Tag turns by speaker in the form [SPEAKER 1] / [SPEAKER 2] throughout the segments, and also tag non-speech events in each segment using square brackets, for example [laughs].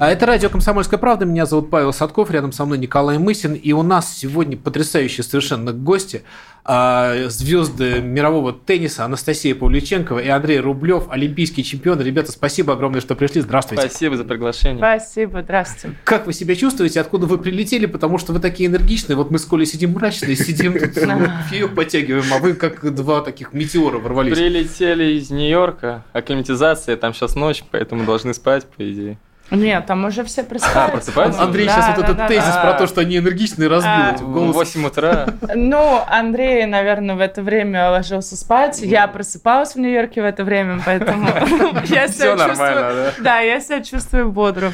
[SPEAKER 1] А это радио «Комсомольская правда». Меня зовут Павел Садков, рядом со мной Николай Мысин. И у нас сегодня потрясающие совершенно гости. А, звезды мирового тенниса Анастасия Павлюченкова и Андрей Рублев, олимпийские чемпионы. Ребята, спасибо огромное, что пришли. Здравствуйте.
[SPEAKER 2] Спасибо за приглашение.
[SPEAKER 3] Спасибо, здравствуйте.
[SPEAKER 1] Как вы себя чувствуете? Откуда вы прилетели? Потому что вы такие энергичные. Вот мы с Колей сидим мрачные, сидим [laughs] фиек подтягиваем, а вы как два таких метеора ворвались.
[SPEAKER 2] Прилетели из Нью-Йорка, акклиматизация, там сейчас ночь, поэтому должны спать, по идее.
[SPEAKER 3] Нет, там уже все просыпаются.
[SPEAKER 2] А, просыпаются?
[SPEAKER 1] Андрей
[SPEAKER 3] Да,
[SPEAKER 1] сейчас вот
[SPEAKER 3] да,
[SPEAKER 1] этот
[SPEAKER 3] да,
[SPEAKER 1] тезис
[SPEAKER 3] да.
[SPEAKER 1] про то, что они энергичные, разбил
[SPEAKER 3] А,
[SPEAKER 2] В
[SPEAKER 1] голосом.
[SPEAKER 2] 8 утра.
[SPEAKER 3] Ну, Андрей, наверное, в это время ложился спать. Я просыпалась в Нью-Йорке в это время, поэтому [laughs] [laughs] я себя
[SPEAKER 2] нормально,
[SPEAKER 3] чувствую... Да, я себя чувствую бодро.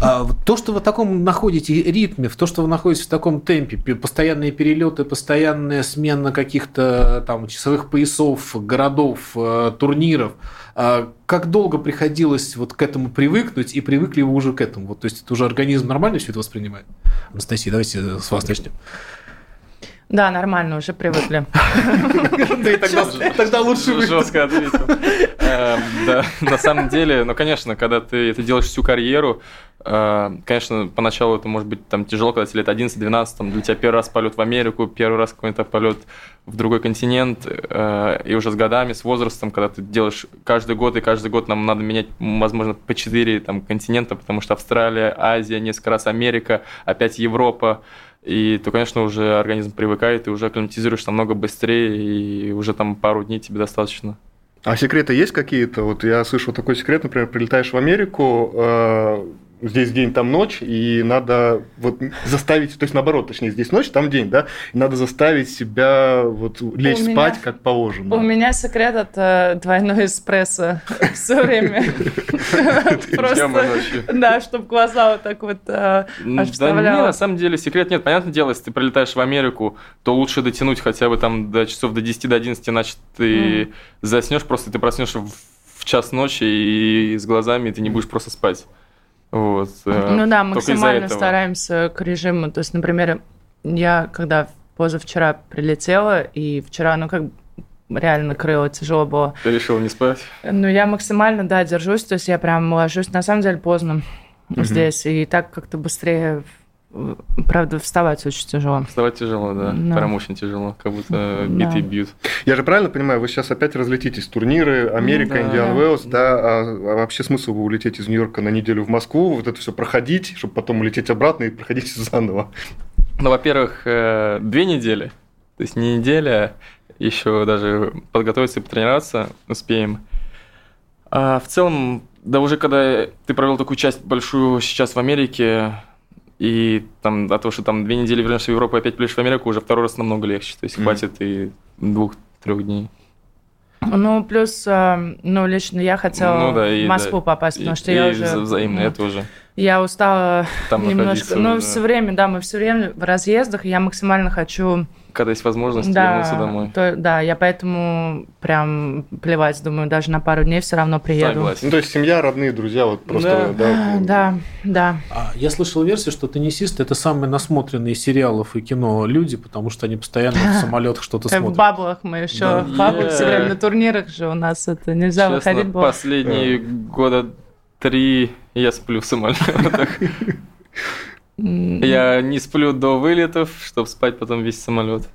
[SPEAKER 1] А, вот то, что вы в таком находите ритме, в то, что вы находитесь в таком темпе, пе- постоянные перелеты, постоянная смена каких-то там часовых поясов, городов, э, турниров, как долго приходилось вот к этому привыкнуть и привыкли вы уже к этому? Вот, то есть это уже организм нормально все это воспринимает? Анастасия, давайте с вас начнем.
[SPEAKER 3] Да, нормально, уже привыкли. [laughs]
[SPEAKER 1] Да и тогда- лучше.
[SPEAKER 2] Жестко ответил. Эм, Да, на самом деле, ну, конечно, когда ты это делаешь всю карьеру, э, конечно, поначалу это может быть там тяжело, когда тебе лет 11-12, там, для тебя первый раз полет в Америку, первый раз какой-то полет в другой континент, э, и уже с годами, с возрастом, когда ты делаешь каждый год, и каждый год нам надо менять, возможно, по 4 там, континента, потому что Австралия, Азия, несколько раз Америка, опять Европа, и то, конечно, уже организм привыкает, и уже акклиматизируешься намного быстрее, и уже там пару дней тебе достаточно.
[SPEAKER 4] А секреты есть какие-то? Вот я слышал такой секрет, например, прилетаешь в Америку, э, здесь день, там ночь, и надо вот заставить, то есть наоборот, точнее, здесь ночь, там день, да, и надо заставить себя вот лечь
[SPEAKER 3] У меня-
[SPEAKER 4] спать, как положено.
[SPEAKER 3] У меня секрет это двойной эспрессо [laughs] все время. [laughs] Просто, да, чтобы глаза вот так вот э,
[SPEAKER 2] Да на самом деле секрет нет. Понятное дело, если ты прилетаешь в Америку, то лучше дотянуть хотя бы там до часов до 10 до 11, иначе ты заснешь, просто ты проснешься в, в час ночи и с глазами, и ты не будешь просто спать. Вот. э,
[SPEAKER 3] Ну да, максимально стараемся к режиму. То есть, например, я когда позавчера прилетела, и вчера, ну как реально крыло, тяжело было.
[SPEAKER 2] Ты решил не спать?
[SPEAKER 3] Ну, я максимально, да, держусь, то есть я прям ложусь, на самом деле, поздно здесь, и так как-то быстрее, правда, вставать очень тяжело.
[SPEAKER 2] Вставать тяжело, да.
[SPEAKER 3] Да.
[SPEAKER 2] Прям очень тяжело, как будто
[SPEAKER 3] Да.
[SPEAKER 2] битые бьют.
[SPEAKER 4] Я же правильно понимаю, вы сейчас опять разлетитесь турниры, Америка,
[SPEAKER 2] да.
[SPEAKER 4] Индиан Уэллс, да, а, а вообще смысл вы улететь из Нью-Йорка на неделю в Москву, вот это все проходить, чтобы потом улететь обратно и проходить [laughs] заново.
[SPEAKER 2] Ну, во-первых, э, две недели. То есть не неделя, еще даже подготовиться и потренироваться успеем. А в целом, да уже когда ты провел такую часть большую сейчас в Америке, и там от того, что там две недели вернешься в Европу и опять плюешь в Америку, уже второй раз намного легче. То есть
[SPEAKER 4] Мгм.
[SPEAKER 2] хватит и двух-трех дней.
[SPEAKER 3] Ну, плюс, э, ну, лично я хотела
[SPEAKER 2] Ну да, и
[SPEAKER 3] в Москву
[SPEAKER 2] да,
[SPEAKER 3] попасть,
[SPEAKER 2] И-
[SPEAKER 3] потому что
[SPEAKER 2] и
[SPEAKER 3] я уже...
[SPEAKER 2] вза- взаимно,
[SPEAKER 3] ну,
[SPEAKER 2] это уже.
[SPEAKER 3] Я устала
[SPEAKER 2] Там
[SPEAKER 3] немножко. Ну,
[SPEAKER 2] да.
[SPEAKER 3] все время, да, мы все время в разъездах, и я максимально хочу
[SPEAKER 2] Когда есть возможность
[SPEAKER 3] да,
[SPEAKER 2] вернуться домой.
[SPEAKER 3] то- да, я поэтому прям плевать, думаю, даже на пару дней все равно приеду.
[SPEAKER 4] Ну,
[SPEAKER 2] Согласен.
[SPEAKER 4] то есть семья, родные, друзья, вот просто, да.
[SPEAKER 3] А, Да, да.
[SPEAKER 1] А, Я слышал версию, что теннисисты это самые насмотренные сериалов и кино люди, потому что они постоянно в [laughs] самолетах что-то
[SPEAKER 3] Э, В
[SPEAKER 1] смотрят.
[SPEAKER 3] баблах мы еще,
[SPEAKER 1] Да.
[SPEAKER 3] в баблах все время на турнирах же у нас это нельзя выходить
[SPEAKER 2] последние года три я сплю в самолетах. [laughs] Я не сплю до вылетов, чтобы спать потом весь самолет.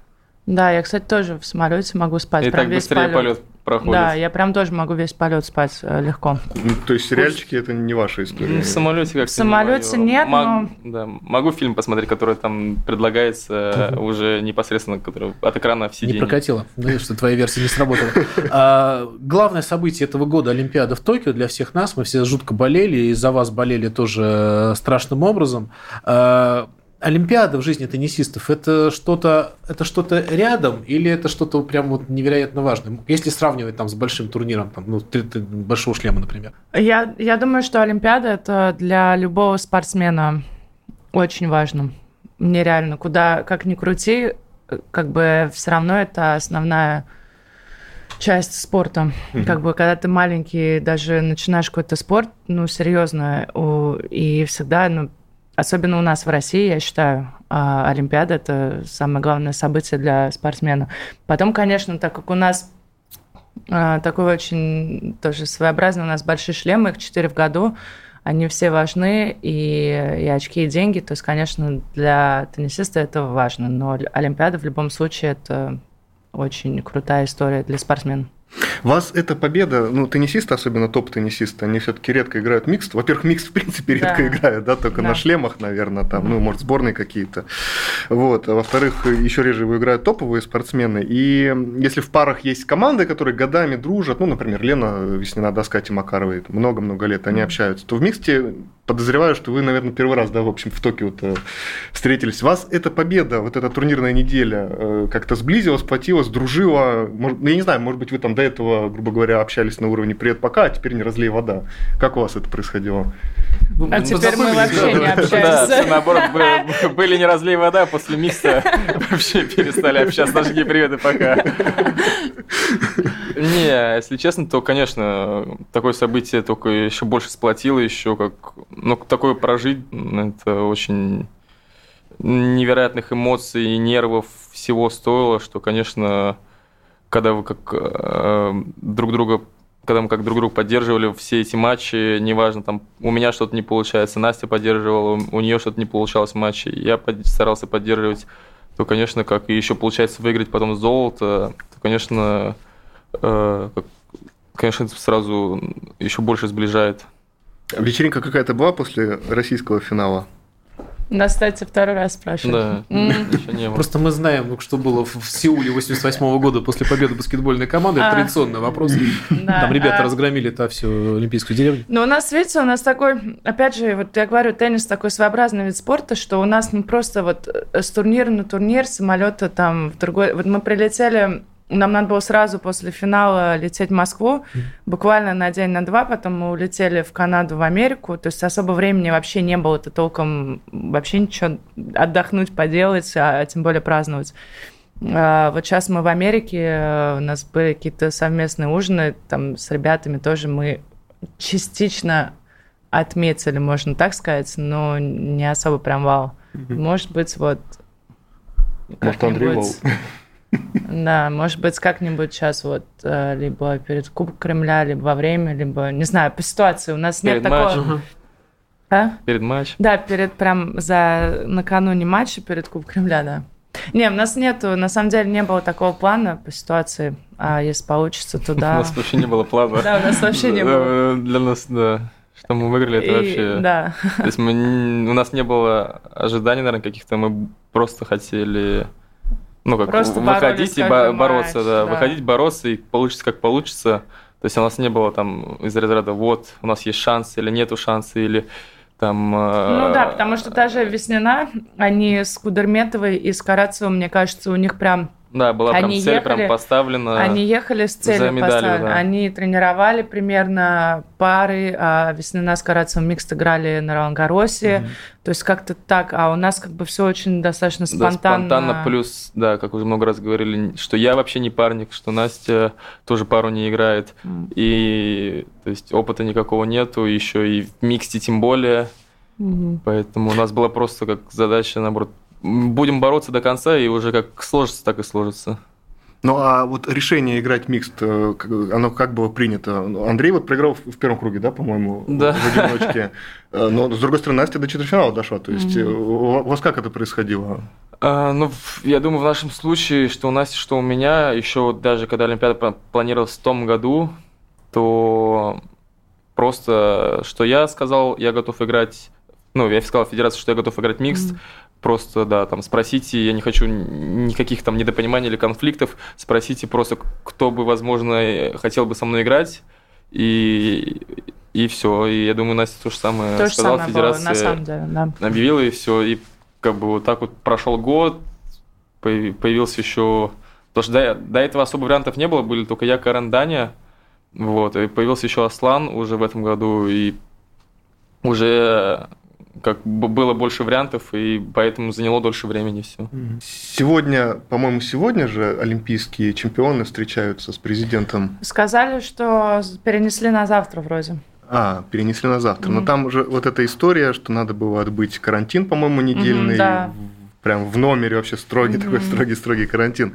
[SPEAKER 3] Да, я, кстати, тоже в самолете могу спать.
[SPEAKER 2] И
[SPEAKER 3] прям
[SPEAKER 2] так
[SPEAKER 3] весь
[SPEAKER 2] быстрее
[SPEAKER 3] полет.
[SPEAKER 2] полет проходит.
[SPEAKER 3] Да, я прям тоже могу весь полет спать э, легко.
[SPEAKER 4] Ну, то есть сериальчики это не ваша
[SPEAKER 2] Ну,
[SPEAKER 4] история.
[SPEAKER 2] В самолете как
[SPEAKER 3] В самолете нет, но-
[SPEAKER 2] Да, могу фильм посмотреть, который там предлагается уже непосредственно, который от экрана в
[SPEAKER 1] Не
[SPEAKER 2] сиденье.
[SPEAKER 1] прокатило, да, что твоя версия не сработала. [laughs] А, главное событие этого года Олимпиада в Токио для всех нас. Мы все жутко болели, и за вас болели тоже э, страшным образом. А, Олимпиада в жизни теннисистов это что-то это что-то рядом или это что-то прям вот невероятно важное? Если сравнивать там с большим турниром, там, ну, три- три- большого шлема, например.
[SPEAKER 3] Я, я думаю, что Олимпиада это для любого спортсмена очень важно. Мне реально, куда, как ни крути, как бы все равно это основная часть спорта.
[SPEAKER 4] Мгм.
[SPEAKER 3] Как бы, когда ты маленький, даже начинаешь какой-то спорт, ну, серьезно, и всегда, ну, особенно у нас в России, я считаю, а, Олимпиада – это самое главное событие для спортсмена. Потом, конечно, так как у нас а, такой очень тоже своеобразный, у нас большие шлемы, их четыре в году, они все важны, и, и очки, и деньги. То есть, конечно, для теннисиста это важно, но Олимпиада в любом случае это очень крутая история для спортсмена.
[SPEAKER 4] Вас эта победа, ну, теннисисты, особенно топ-теннисисты, они все-таки редко играют микс. Во-первых, микс в принципе редко
[SPEAKER 3] Да.
[SPEAKER 4] играют, да, только
[SPEAKER 3] Да.
[SPEAKER 4] на шлемах, наверное, там, ну, может, сборные какие-то. Вот. А во-вторых, еще реже его играют топовые спортсмены. И если в парах есть команды, которые годами дружат, ну, например, Лена Веснина, да, с Катей Макаровой, много-много лет они общаются, то в миксте подозреваю, что вы, наверное, первый раз, да, в общем, в Токио-то встретились. Вас эта победа, вот эта турнирная неделя э, как-то сблизила, сплотила, сдружила? Может, ну, я не знаю, может быть, вы там до этого, грубо говоря, общались на уровне «привет, пока», а теперь не разлей вода. Как у вас это происходило?
[SPEAKER 3] А
[SPEAKER 1] Ну,
[SPEAKER 3] теперь мы вообще
[SPEAKER 1] да,
[SPEAKER 3] не
[SPEAKER 1] да.
[SPEAKER 2] Да,
[SPEAKER 3] общаемся.
[SPEAKER 2] все наоборот, бы- были не разлей вода, после микса [laughs] вообще перестали общаться, даже не привет и пока. Не, если честно, то, конечно, такое событие только еще больше сплотило, еще как... Ну, такое прожить, это очень невероятных эмоций и нервов всего стоило, что, конечно, когда вы как э, друг друга когда мы как друг друга поддерживали все эти матчи, неважно, там у меня что-то не получается, Настя поддерживала, у нее что-то не получалось в матче, я под- старался поддерживать, то, конечно, как и еще получается выиграть потом золото, то, конечно, э, как- конечно, это сразу еще больше сближает.
[SPEAKER 4] Вечеринка какая-то была после российского финала?
[SPEAKER 3] Нас, кстати, второй раз спрашивают.
[SPEAKER 2] Да, еще не было.
[SPEAKER 1] Просто мы знаем, ну, что было в Сеуле 88 года после победы баскетбольной команды. Это
[SPEAKER 3] А.
[SPEAKER 1] традиционный вопрос.
[SPEAKER 3] Да,
[SPEAKER 1] Там ребята
[SPEAKER 3] а-
[SPEAKER 1] разгромили та всю Олимпийскую деревню.
[SPEAKER 3] Ну, у нас, видите, у нас такой, опять же, вот я говорю, теннис такой своеобразный вид спорта, что у нас не просто вот э, с турнира на турнир, самолета там в другой... Вот мы прилетели, нам надо было сразу после финала лететь в Москву, буквально на день, на два, потом мы улетели в Канаду, в Америку, то есть особо времени вообще не было, это толком вообще ничего отдохнуть, поделать, а тем более праздновать. А, Вот сейчас мы в Америке, э, у нас были какие-то совместные ужины, там с ребятами тоже мы частично отметили, можно так сказать, но не особо прям вау. Может быть, вот...
[SPEAKER 4] Может, Андрей
[SPEAKER 3] как-нибудь- Да, может быть, как-нибудь сейчас вот э, либо перед Кубком Кремля, либо во время, либо, не знаю, по ситуации. У нас нет
[SPEAKER 2] Перед
[SPEAKER 3] такого...
[SPEAKER 2] матчем.
[SPEAKER 3] А?
[SPEAKER 2] Перед матчем.
[SPEAKER 3] Да, перед прям за накануне матча перед Кубком Кремля, да. Не, у нас нету, на самом деле не было такого плана по ситуации, а если получится, то [laughs]
[SPEAKER 2] У
[SPEAKER 3] да.
[SPEAKER 2] нас вообще не было плана.
[SPEAKER 3] Да, у нас вообще не было.
[SPEAKER 2] Э, Для нас, да. Что мы выиграли, это вообще...
[SPEAKER 3] Да.
[SPEAKER 2] То есть у нас не было ожиданий, наверное, каких-то. Мы просто хотели, ну, как
[SPEAKER 3] Просто
[SPEAKER 2] выходить и бо- бороться,
[SPEAKER 3] матч,
[SPEAKER 2] да,
[SPEAKER 3] да.
[SPEAKER 2] выходить, бороться и получится как получится. То есть у нас не было там из разряда вот у нас есть шанс или нету шанса или там. э,
[SPEAKER 3] Ну да, потому что та же Веснина, они с Кудерметовой и с Карацевым, мне кажется, у них прям
[SPEAKER 2] Да, была прям
[SPEAKER 3] они
[SPEAKER 2] цель
[SPEAKER 3] ехали-
[SPEAKER 2] прям поставлена.
[SPEAKER 3] Они ехали с целью
[SPEAKER 2] за медалью, да.
[SPEAKER 3] Они тренировали примерно пары, а Веснина с Карацевым микс играли на Ролангаросе. То есть как-то так. А у нас как бы все очень достаточно
[SPEAKER 2] Да,
[SPEAKER 3] спонтанно.
[SPEAKER 2] спонтанно, плюс, да, как уже много раз говорили, что я вообще не парник, что Настя тоже пару не играет.
[SPEAKER 3] М.
[SPEAKER 2] И, то есть, опыта никакого нету, еще и в миксте тем более.
[SPEAKER 3] Мгм.
[SPEAKER 2] Поэтому у нас была просто как задача, наоборот, будем бороться до конца, и уже как сложится, так и сложится.
[SPEAKER 4] Ну, а вот решение играть микст, э, оно как было принято? Ну, Андрей вот проиграл в первом круге, да, по-моему,
[SPEAKER 2] Да.
[SPEAKER 4] в одиночке. [laughs] Э, Но, с другой стороны, Настя до четвертьфинала дошла. То есть, э, у вас как это происходило?
[SPEAKER 2] А, ну, я думаю, в нашем случае, что у Насти, что у меня, еще вот даже когда Олимпиада пла- планировалась в том году, то просто, что я сказал, я готов играть, ну, я сказал федерации, что я готов играть микс,
[SPEAKER 3] Мгм.
[SPEAKER 2] Просто, да, там, спросите, я не хочу никаких там недопониманий или конфликтов, спросите просто, кто бы, возможно, э, хотел бы со мной играть, и, и все. И я думаю, Настя то же самое
[SPEAKER 3] То же
[SPEAKER 2] сказала,
[SPEAKER 3] самое было,
[SPEAKER 2] федерация
[SPEAKER 3] на самом деле, да.
[SPEAKER 2] объявила, и все. И как бы вот так вот прошел год, появ- появился еще... Потому что до, до этого особо вариантов не было, были только я, Карен, Даня. Вот, и появился еще Аслан уже в этом году, и уже как бы было больше вариантов, и поэтому заняло дольше времени все.
[SPEAKER 4] Сегодня, по-моему, сегодня же олимпийские чемпионы встречаются с президентом.
[SPEAKER 3] Сказали, что перенесли на завтра вроде.
[SPEAKER 4] А, перенесли на завтра. Но там уже вот эта история, что надо было отбыть карантин, по-моему, недельный.
[SPEAKER 3] да.
[SPEAKER 4] Прям в номере вообще строгий такой строгий-строгий карантин.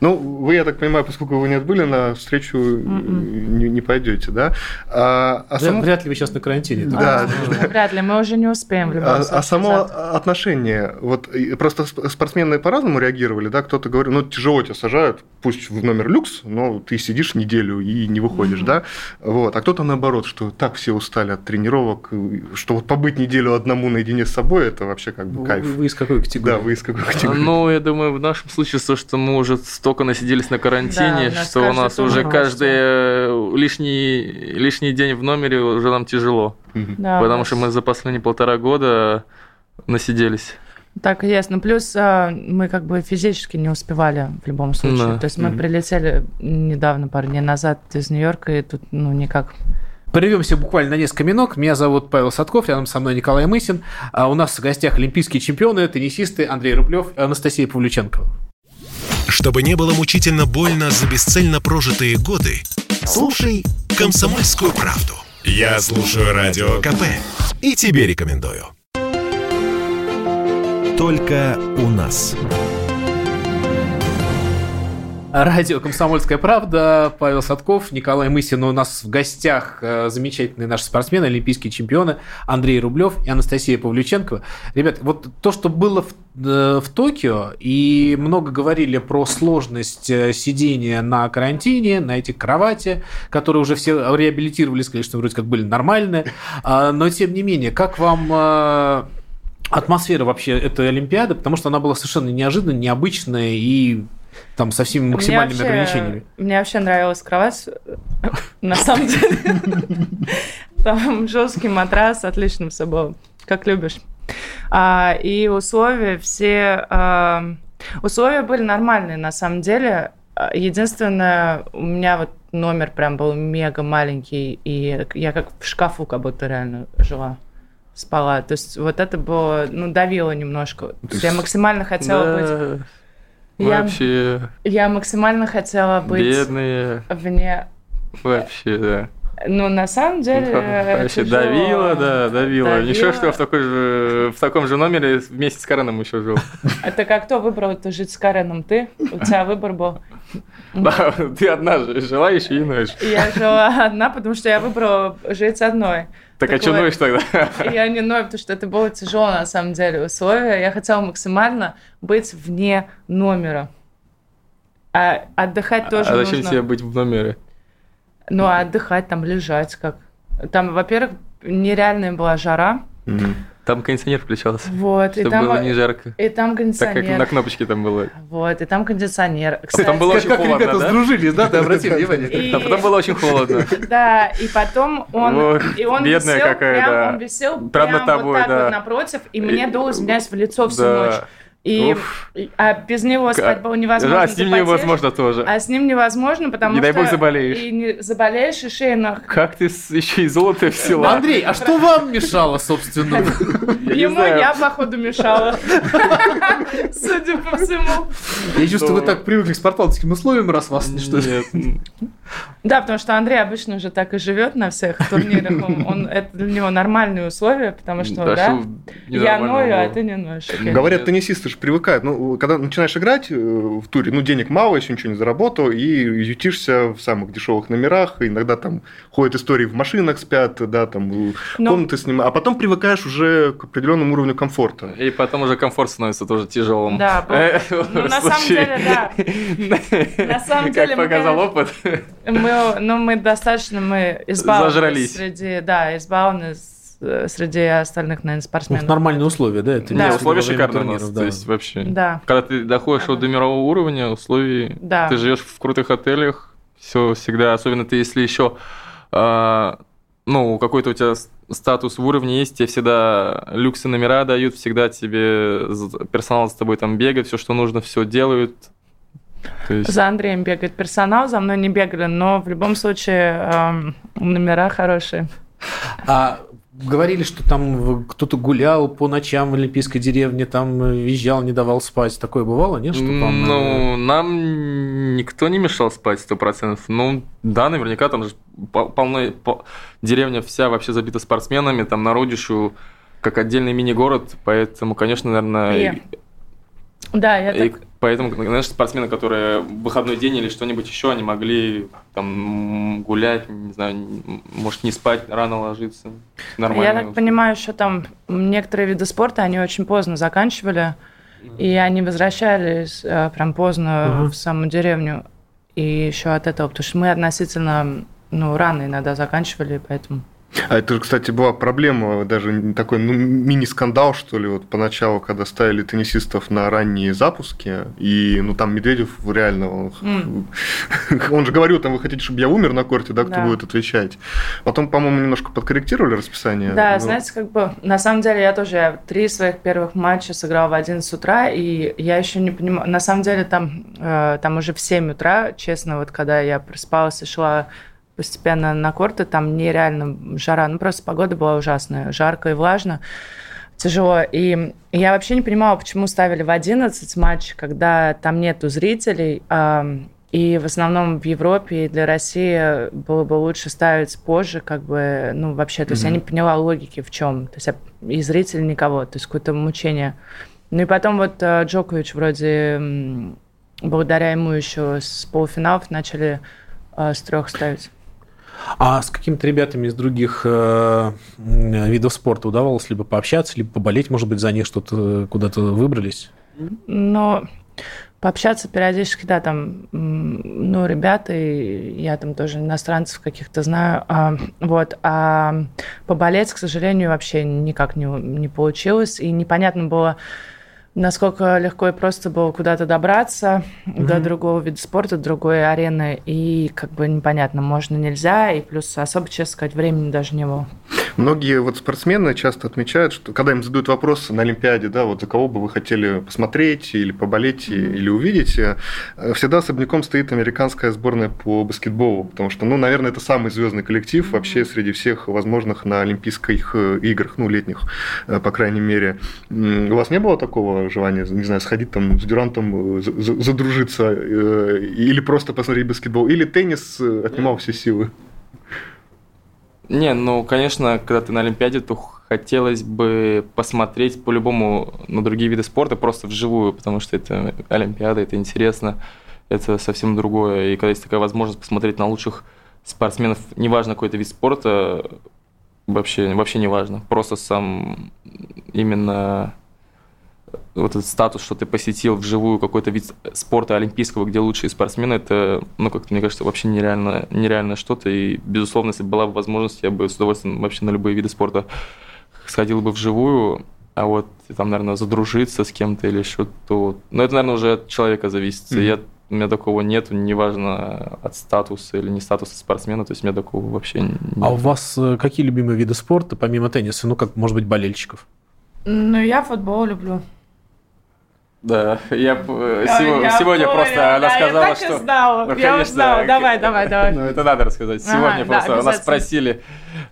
[SPEAKER 4] Ну, вы, я так понимаю, поскольку вы не отбыли, на встречу не, не пойдете, да? А, а
[SPEAKER 1] Вряд-
[SPEAKER 4] само-
[SPEAKER 1] Вряд ли вы сейчас на карантине.
[SPEAKER 4] Да,
[SPEAKER 3] А, ну, Вряд ли, мы уже не успеем в любом
[SPEAKER 4] А,
[SPEAKER 3] случае.
[SPEAKER 4] а само
[SPEAKER 3] завтра.
[SPEAKER 4] отношение, вот просто сп- спортсмены по-разному реагировали, да, кто-то говорит, ну тяжело тебя сажают, пусть в номер люкс, но ты сидишь неделю и не выходишь, да, вот, а кто-то наоборот, что так все устали от тренировок, что вот побыть неделю одному наедине с собой, это вообще как бы
[SPEAKER 1] Вы,
[SPEAKER 4] кайф.
[SPEAKER 1] вы из какой категории?
[SPEAKER 4] Да, вы из какой категории?
[SPEAKER 2] Ну, я думаю, в нашем случае то, что мы уже столько насиделись на карантине,
[SPEAKER 3] Да, нас
[SPEAKER 2] что у нас уже
[SPEAKER 3] просто.
[SPEAKER 2] каждый э, лишний, лишний день в номере уже нам тяжело.
[SPEAKER 3] Да,
[SPEAKER 2] потому
[SPEAKER 3] вот.
[SPEAKER 2] что мы за последние полтора года насиделись.
[SPEAKER 3] Так и. Ну, плюс а, мы как бы физически не успевали в любом случае.
[SPEAKER 2] Да.
[SPEAKER 3] То есть мы
[SPEAKER 4] Мгм.
[SPEAKER 3] прилетели недавно, пару дней назад из Нью-Йорка, и тут, ну, никак.
[SPEAKER 1] Прервемся буквально на несколько минут. Меня зовут Павел Садков, рядом со мной Николай Мысин. А у нас в гостях олимпийские чемпионы, теннисисты Андрей Рублев и Анастасия Павлюченко.
[SPEAKER 5] Чтобы не было мучительно больно за бесцельно прожитые годы, слушай «Комсомольскую правду». Я слушаю Радио КП и тебе рекомендую. Только у нас.
[SPEAKER 1] Радио «Комсомольская правда», Павел Садков, Николай Мысин. У нас в гостях э, замечательные наши спортсмены, олимпийские чемпионы Андрей Рублев и Анастасия Павлюченкова. Ребят, вот то, что было в, э, в Токио, и много говорили про сложность э, сидения на карантине, на эти кровати, которые уже все реабилитировали, сказали, что вроде как были нормальные. А, Но, тем не менее, как вам атмосфера вообще этой Олимпиады? Потому что она была совершенно неожиданной, необычная и там со всеми максимальными
[SPEAKER 3] Мне вообще-
[SPEAKER 1] ограничениями.
[SPEAKER 3] Мне вообще нравилась кровать, [laughs] на самом деле. Там жесткий матрас, отлично все было, как любишь. А, и условия все... а, условия были нормальные, на самом деле. Единственное, у меня вот номер прям был мега маленький, и я как в шкафу как будто реально жила спала. То есть вот это было, ну, давило немножко. Я максимально хотела быть... Я,
[SPEAKER 2] Вообще,
[SPEAKER 3] я максимально хотела быть
[SPEAKER 2] бедные,
[SPEAKER 3] вне
[SPEAKER 2] вообще, да.
[SPEAKER 3] Ну, на самом деле,
[SPEAKER 2] Вообще
[SPEAKER 3] тяжело.
[SPEAKER 2] давило, да, давило. Ничего, что в, такой же, в таком же номере вместе с Кареном еще жил.
[SPEAKER 3] Это как кто выбрал жить с Кареном? Ты? У тебя выбор был.
[SPEAKER 2] Да, [laughs] ты одна жила еще и ноешь.
[SPEAKER 3] Я жила одна, потому что я выбрала жить одной.
[SPEAKER 2] Так а что ноешь тогда?
[SPEAKER 3] Я не ною, потому что это было тяжело, на самом деле, условия. Я хотела максимально быть вне номера. А отдыхать тоже
[SPEAKER 2] А зачем
[SPEAKER 3] нужно.
[SPEAKER 2] тебе быть в номере?
[SPEAKER 3] Ну, а отдыхать, там лежать как. Там, во-первых, нереальная была жара.
[SPEAKER 4] Мгм.
[SPEAKER 2] Там кондиционер включался,
[SPEAKER 3] Вот, и
[SPEAKER 2] чтобы
[SPEAKER 3] там,
[SPEAKER 2] было не жарко.
[SPEAKER 3] и там
[SPEAKER 2] Так
[SPEAKER 3] кондиционер.
[SPEAKER 2] как на кнопочке там было.
[SPEAKER 3] Вот, и там кондиционер. Кстати,
[SPEAKER 2] Там было
[SPEAKER 1] Как,
[SPEAKER 2] очень
[SPEAKER 1] как
[SPEAKER 2] холодно,
[SPEAKER 1] ребята
[SPEAKER 2] да?
[SPEAKER 1] сдружились, да? Ты обрати внимание.
[SPEAKER 3] И-
[SPEAKER 2] А потом было очень холодно. [laughs]
[SPEAKER 3] Да, и потом он,
[SPEAKER 2] Вот,
[SPEAKER 3] и он
[SPEAKER 2] бедная
[SPEAKER 3] висел,
[SPEAKER 2] какая,
[SPEAKER 3] прям,
[SPEAKER 2] да.
[SPEAKER 3] он висел
[SPEAKER 2] Прям
[SPEAKER 3] прям,
[SPEAKER 2] тобой,
[SPEAKER 3] вот так
[SPEAKER 2] да.
[SPEAKER 3] вот напротив, и мне дуло, извиняюсь, в лицо всю
[SPEAKER 2] Да.
[SPEAKER 3] ночь. И, а без него спать было невозможно.
[SPEAKER 2] А с ним невозможно тоже.
[SPEAKER 3] А с ним невозможно, потому
[SPEAKER 2] Не дай
[SPEAKER 3] что...
[SPEAKER 2] бог заболеешь.
[SPEAKER 3] И не заболеешь, и шея нах...
[SPEAKER 2] Как ты с- еще и золото взяла?
[SPEAKER 1] Андрей, а что вам мешало, собственно?
[SPEAKER 2] Не
[SPEAKER 3] Ему я, походу, мешала. Судя по всему.
[SPEAKER 1] Я чувствую, вы
[SPEAKER 2] Ну.
[SPEAKER 1] так привыкли к спартанским условиям, раз вас что
[SPEAKER 2] Нет.
[SPEAKER 3] Да, потому что Андрей обычно уже так и живет на всех турнирах. Он, он- это для него нормальные условия, потому что, да,
[SPEAKER 2] Дошел
[SPEAKER 3] я ною, а ты не ноешь. окей.
[SPEAKER 4] Говорят,
[SPEAKER 2] Нет.
[SPEAKER 4] теннисисты же привыкают. Ну, когда начинаешь играть э, в туре, ну, денег мало, еще ничего не заработал, и ютишься в самых дешевых номерах. Иногда там ходят истории в машинах спят, да, там э,
[SPEAKER 3] Ну.
[SPEAKER 4] комнаты снимают. А потом привыкаешь уже к определенному уровню комфорта.
[SPEAKER 2] И потом уже комфорт становится тоже тяжелым.
[SPEAKER 3] Да, [laughs]
[SPEAKER 2] Э,
[SPEAKER 3] ну, на самом деле, да. [laughs] На самом деле,
[SPEAKER 2] Как показал опыт.
[SPEAKER 3] Мы, ну, мы достаточно мы избалованы
[SPEAKER 2] Зажрались.
[SPEAKER 3] среди, да, избалованы с- э, среди остальных, наверное, спортсменов.
[SPEAKER 1] нормальные условия, да? Это
[SPEAKER 3] Да.
[SPEAKER 2] Не, условия шикарные у нас.
[SPEAKER 1] турниров,
[SPEAKER 2] То
[SPEAKER 1] да.
[SPEAKER 2] есть вообще.
[SPEAKER 3] Да.
[SPEAKER 2] Когда ты доходишь вот до мирового уровня, условий,
[SPEAKER 3] Да.
[SPEAKER 2] ты живешь в крутых отелях, все всегда, особенно ты, если еще, а, ну, какой-то у тебя статус в уровне есть, тебе всегда люксы номера дают, всегда тебе персонал с тобой там бегает, все, что нужно, все делают. То есть,
[SPEAKER 3] За Андреем бегает персонал, за мной не бегали, но в любом случае эм, номера хорошие.
[SPEAKER 1] А говорили, что там кто-то гулял по ночам в Олимпийской деревне, там визжал, не давал спать. Такое бывало, нет? Что
[SPEAKER 2] там... Ну, нам никто не мешал спать сто процентов. Ну, да, наверняка там же полно... Деревня вся вообще забита спортсменами, там народищу как отдельный мини-город, поэтому, конечно, наверное...
[SPEAKER 3] И... Да, я и...
[SPEAKER 2] так Поэтому, знаешь, спортсмены, которые в выходной день или что-нибудь еще, они могли там гулять, не знаю, может не спать, рано ложиться.
[SPEAKER 3] Нормально. Я так понимаю, что там некоторые виды спорта, они очень поздно заканчивали, mm-hmm. и они возвращались э, прям поздно mm-hmm. в саму деревню. И еще от этого, потому что мы относительно ну, рано иногда заканчивали, поэтому...
[SPEAKER 4] А это, кстати, была проблема, даже такой ну, мини-скандал, что ли, вот поначалу, когда ставили теннисистов на ранние запуски, и, ну, там Медведев реально, он, mm. [laughs] он же говорил, там, вы хотите, чтобы я умер на корте, да, кто да. будет отвечать. Потом, по-моему, немножко подкорректировали расписание.
[SPEAKER 3] Да, но... знаете, как бы, на самом деле, я тоже я три своих первых матча сыграла в 11 утра, и я еще не понимаю, на самом деле, там, э, там уже в 7 утра, честно, вот когда я проспалась и шла постепенно на корты, там нереально жара, ну просто погода была ужасная, жарко и влажно, тяжело. И я вообще не понимала, почему ставили в 11 матч, когда там нету зрителей, и в основном в Европе и для России было бы лучше ставить позже, как бы, ну, вообще, то есть mm-hmm. я не поняла логики в чем. То есть и зрителей никого, то есть какое-то мучение. Ну и потом вот э, Джокович вроде, благодаря ему еще с полуфиналов начали э, с трех ставить.
[SPEAKER 1] А с какими-то ребятами из других э, видов спорта удавалось либо пообщаться, либо поболеть, может быть, за них что-то куда-то выбрались?
[SPEAKER 3] Ну, пообщаться периодически, да, там, ну, ребята, я там тоже иностранцев каких-то знаю, а, вот, а поболеть, к сожалению, вообще никак не, не получилось, и непонятно было, насколько легко и просто было куда-то добраться mm-hmm. до другого вида спорта, другой арены, и как бы непонятно, можно, нельзя, и плюс особо, честно сказать, времени даже не было.
[SPEAKER 4] Многие вот спортсмены часто отмечают, что когда им задают вопрос на Олимпиаде, да, вот за кого бы вы хотели посмотреть или поболеть mm-hmm. или увидеть, э, всегда особняком стоит американская сборная по баскетболу, потому что, ну, наверное, это самый звездный коллектив вообще среди всех возможных на Олимпийских э, играх, ну, летних, э, по крайней мере. У вас не было такого желания, не знаю, сходить там с Дюрантом, задружиться или просто посмотреть баскетбол, или теннис отнимал все силы?
[SPEAKER 2] Не, ну, конечно, когда ты на Олимпиаде, то хотелось бы посмотреть по-любому на другие виды спорта просто вживую, потому что это Олимпиада, это интересно, это совсем другое. И когда есть такая возможность посмотреть на лучших спортсменов, неважно какой это вид спорта, вообще, вообще не важно. Просто сам именно вот этот статус, что ты посетил вживую какой-то вид спорта олимпийского, где лучшие спортсмены, это, ну, как-то, мне кажется, вообще нереально, нереальное что-то. И, безусловно, если была бы возможность, я бы с удовольствием вообще на любые виды спорта сходил бы вживую. А вот там, наверное, задружиться с кем-то или что-то... Ну, это, наверное, уже от человека зависит. Mm-hmm. Я, у меня такого нет, неважно от статуса или не статуса спортсмена, то есть у меня такого вообще нет.
[SPEAKER 1] А у вас э, какие любимые виды спорта, помимо тенниса? Ну, как, может быть, болельщиков?
[SPEAKER 3] Ну, я футбол люблю.
[SPEAKER 2] Да, я, э, сего, я сегодня понял, просто она сказала, я так что...
[SPEAKER 3] Знала, ну, я конечно, знала, давай, давай, давай.
[SPEAKER 2] Ну, это надо рассказать. Сегодня ага, просто да, нас спросили,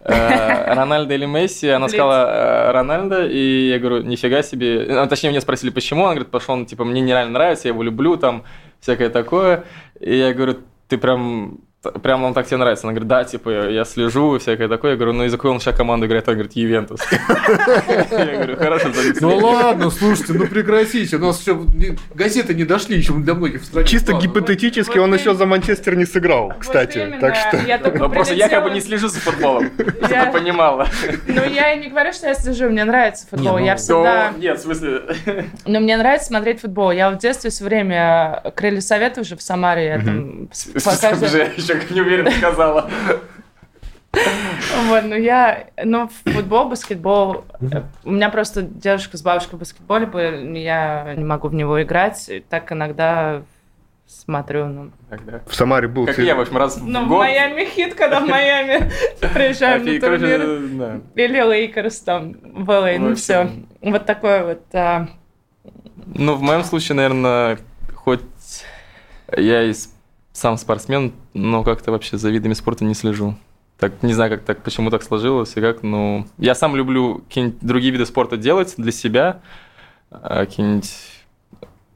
[SPEAKER 2] э, Рональдо или Месси, она сказала э, Рональдо, и я говорю, нифига себе. Ну, точнее, мне спросили, почему, она говорит, пошел, он, типа, мне нереально нравится, я его люблю, там, всякое такое. И я говорю, ты прям Прям он так тебе нравится? Она говорит, да, типа, я слежу и всякое такое. Я говорю, ну из-за какой он сейчас команды играет? Он говорит, Ювентус. Я
[SPEAKER 1] говорю, хорошо, Ну ладно, слушайте, ну прекратите. У нас еще газеты не дошли еще до многих в стране.
[SPEAKER 4] Чисто гипотетически он еще за Манчестер не сыграл, кстати. Так что...
[SPEAKER 2] Ну просто я как бы не слежу за футболом, чтобы понимала.
[SPEAKER 3] Ну я не говорю, что я слежу, мне нравится футбол. Я ну, всегда...
[SPEAKER 2] Нет, в смысле...
[SPEAKER 3] Но мне нравится смотреть футбол. Я в детстве все время крылья совета уже в Самаре. Я там
[SPEAKER 2] как не уверенно сказала.
[SPEAKER 3] Вот, ну я, ну, футбол, баскетбол, у меня просто дедушка с бабушкой в баскетболе, я не могу в него играть, так иногда смотрю, ну.
[SPEAKER 4] В Самаре был.
[SPEAKER 2] Как я, в общем, раз
[SPEAKER 3] Ну, в Майами [laughs] Heat, когда в Майами [laughs] приезжаем на турнир. Или Лейкерс там в LA, ну все. Вот такое вот. А.
[SPEAKER 2] Ну, в моем случае, наверное, хоть я из сам спортсмен, но как-то вообще за видами спорта не слежу. Так, не знаю, как так, почему так сложилось и как, ну... Я сам люблю какие-нибудь другие виды спорта делать для себя, а, какие-нибудь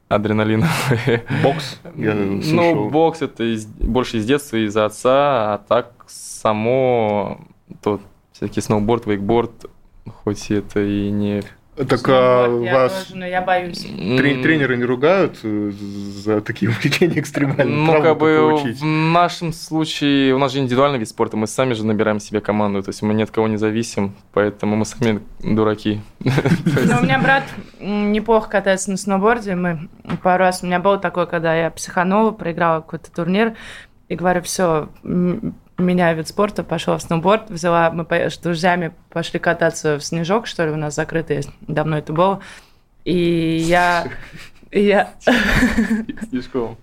[SPEAKER 2] адреналиновые.
[SPEAKER 4] Бокс? Я
[SPEAKER 2] Ну, бокс это из- больше из детства, из-за отца, а так само то всякий сноуборд, вейкборд, хоть это и не...
[SPEAKER 4] Так а
[SPEAKER 3] я
[SPEAKER 4] вас
[SPEAKER 3] тоже, но я боюсь.
[SPEAKER 4] трен- тренеры не ругают э, за такие [laughs] увлечения экстремальные?
[SPEAKER 2] Ну, как бы
[SPEAKER 4] получить?
[SPEAKER 2] в нашем случае, у нас же индивидуальный вид спорта, мы сами же набираем себе команду, то есть мы ни от кого не зависим, поэтому мы сами дураки. [laughs]
[SPEAKER 3] У меня брат неплохо катается на сноуборде. Мы пару раз... У меня было такое, когда я психанула, проиграла какой-то турнир, и говорю, все, меняю вид спорта, пошла в сноуборд, взяла, мы по- с друзьями пошли кататься в снежок, что ли, у нас закрытый, давно это было. И я... я...
[SPEAKER 2] Слишком.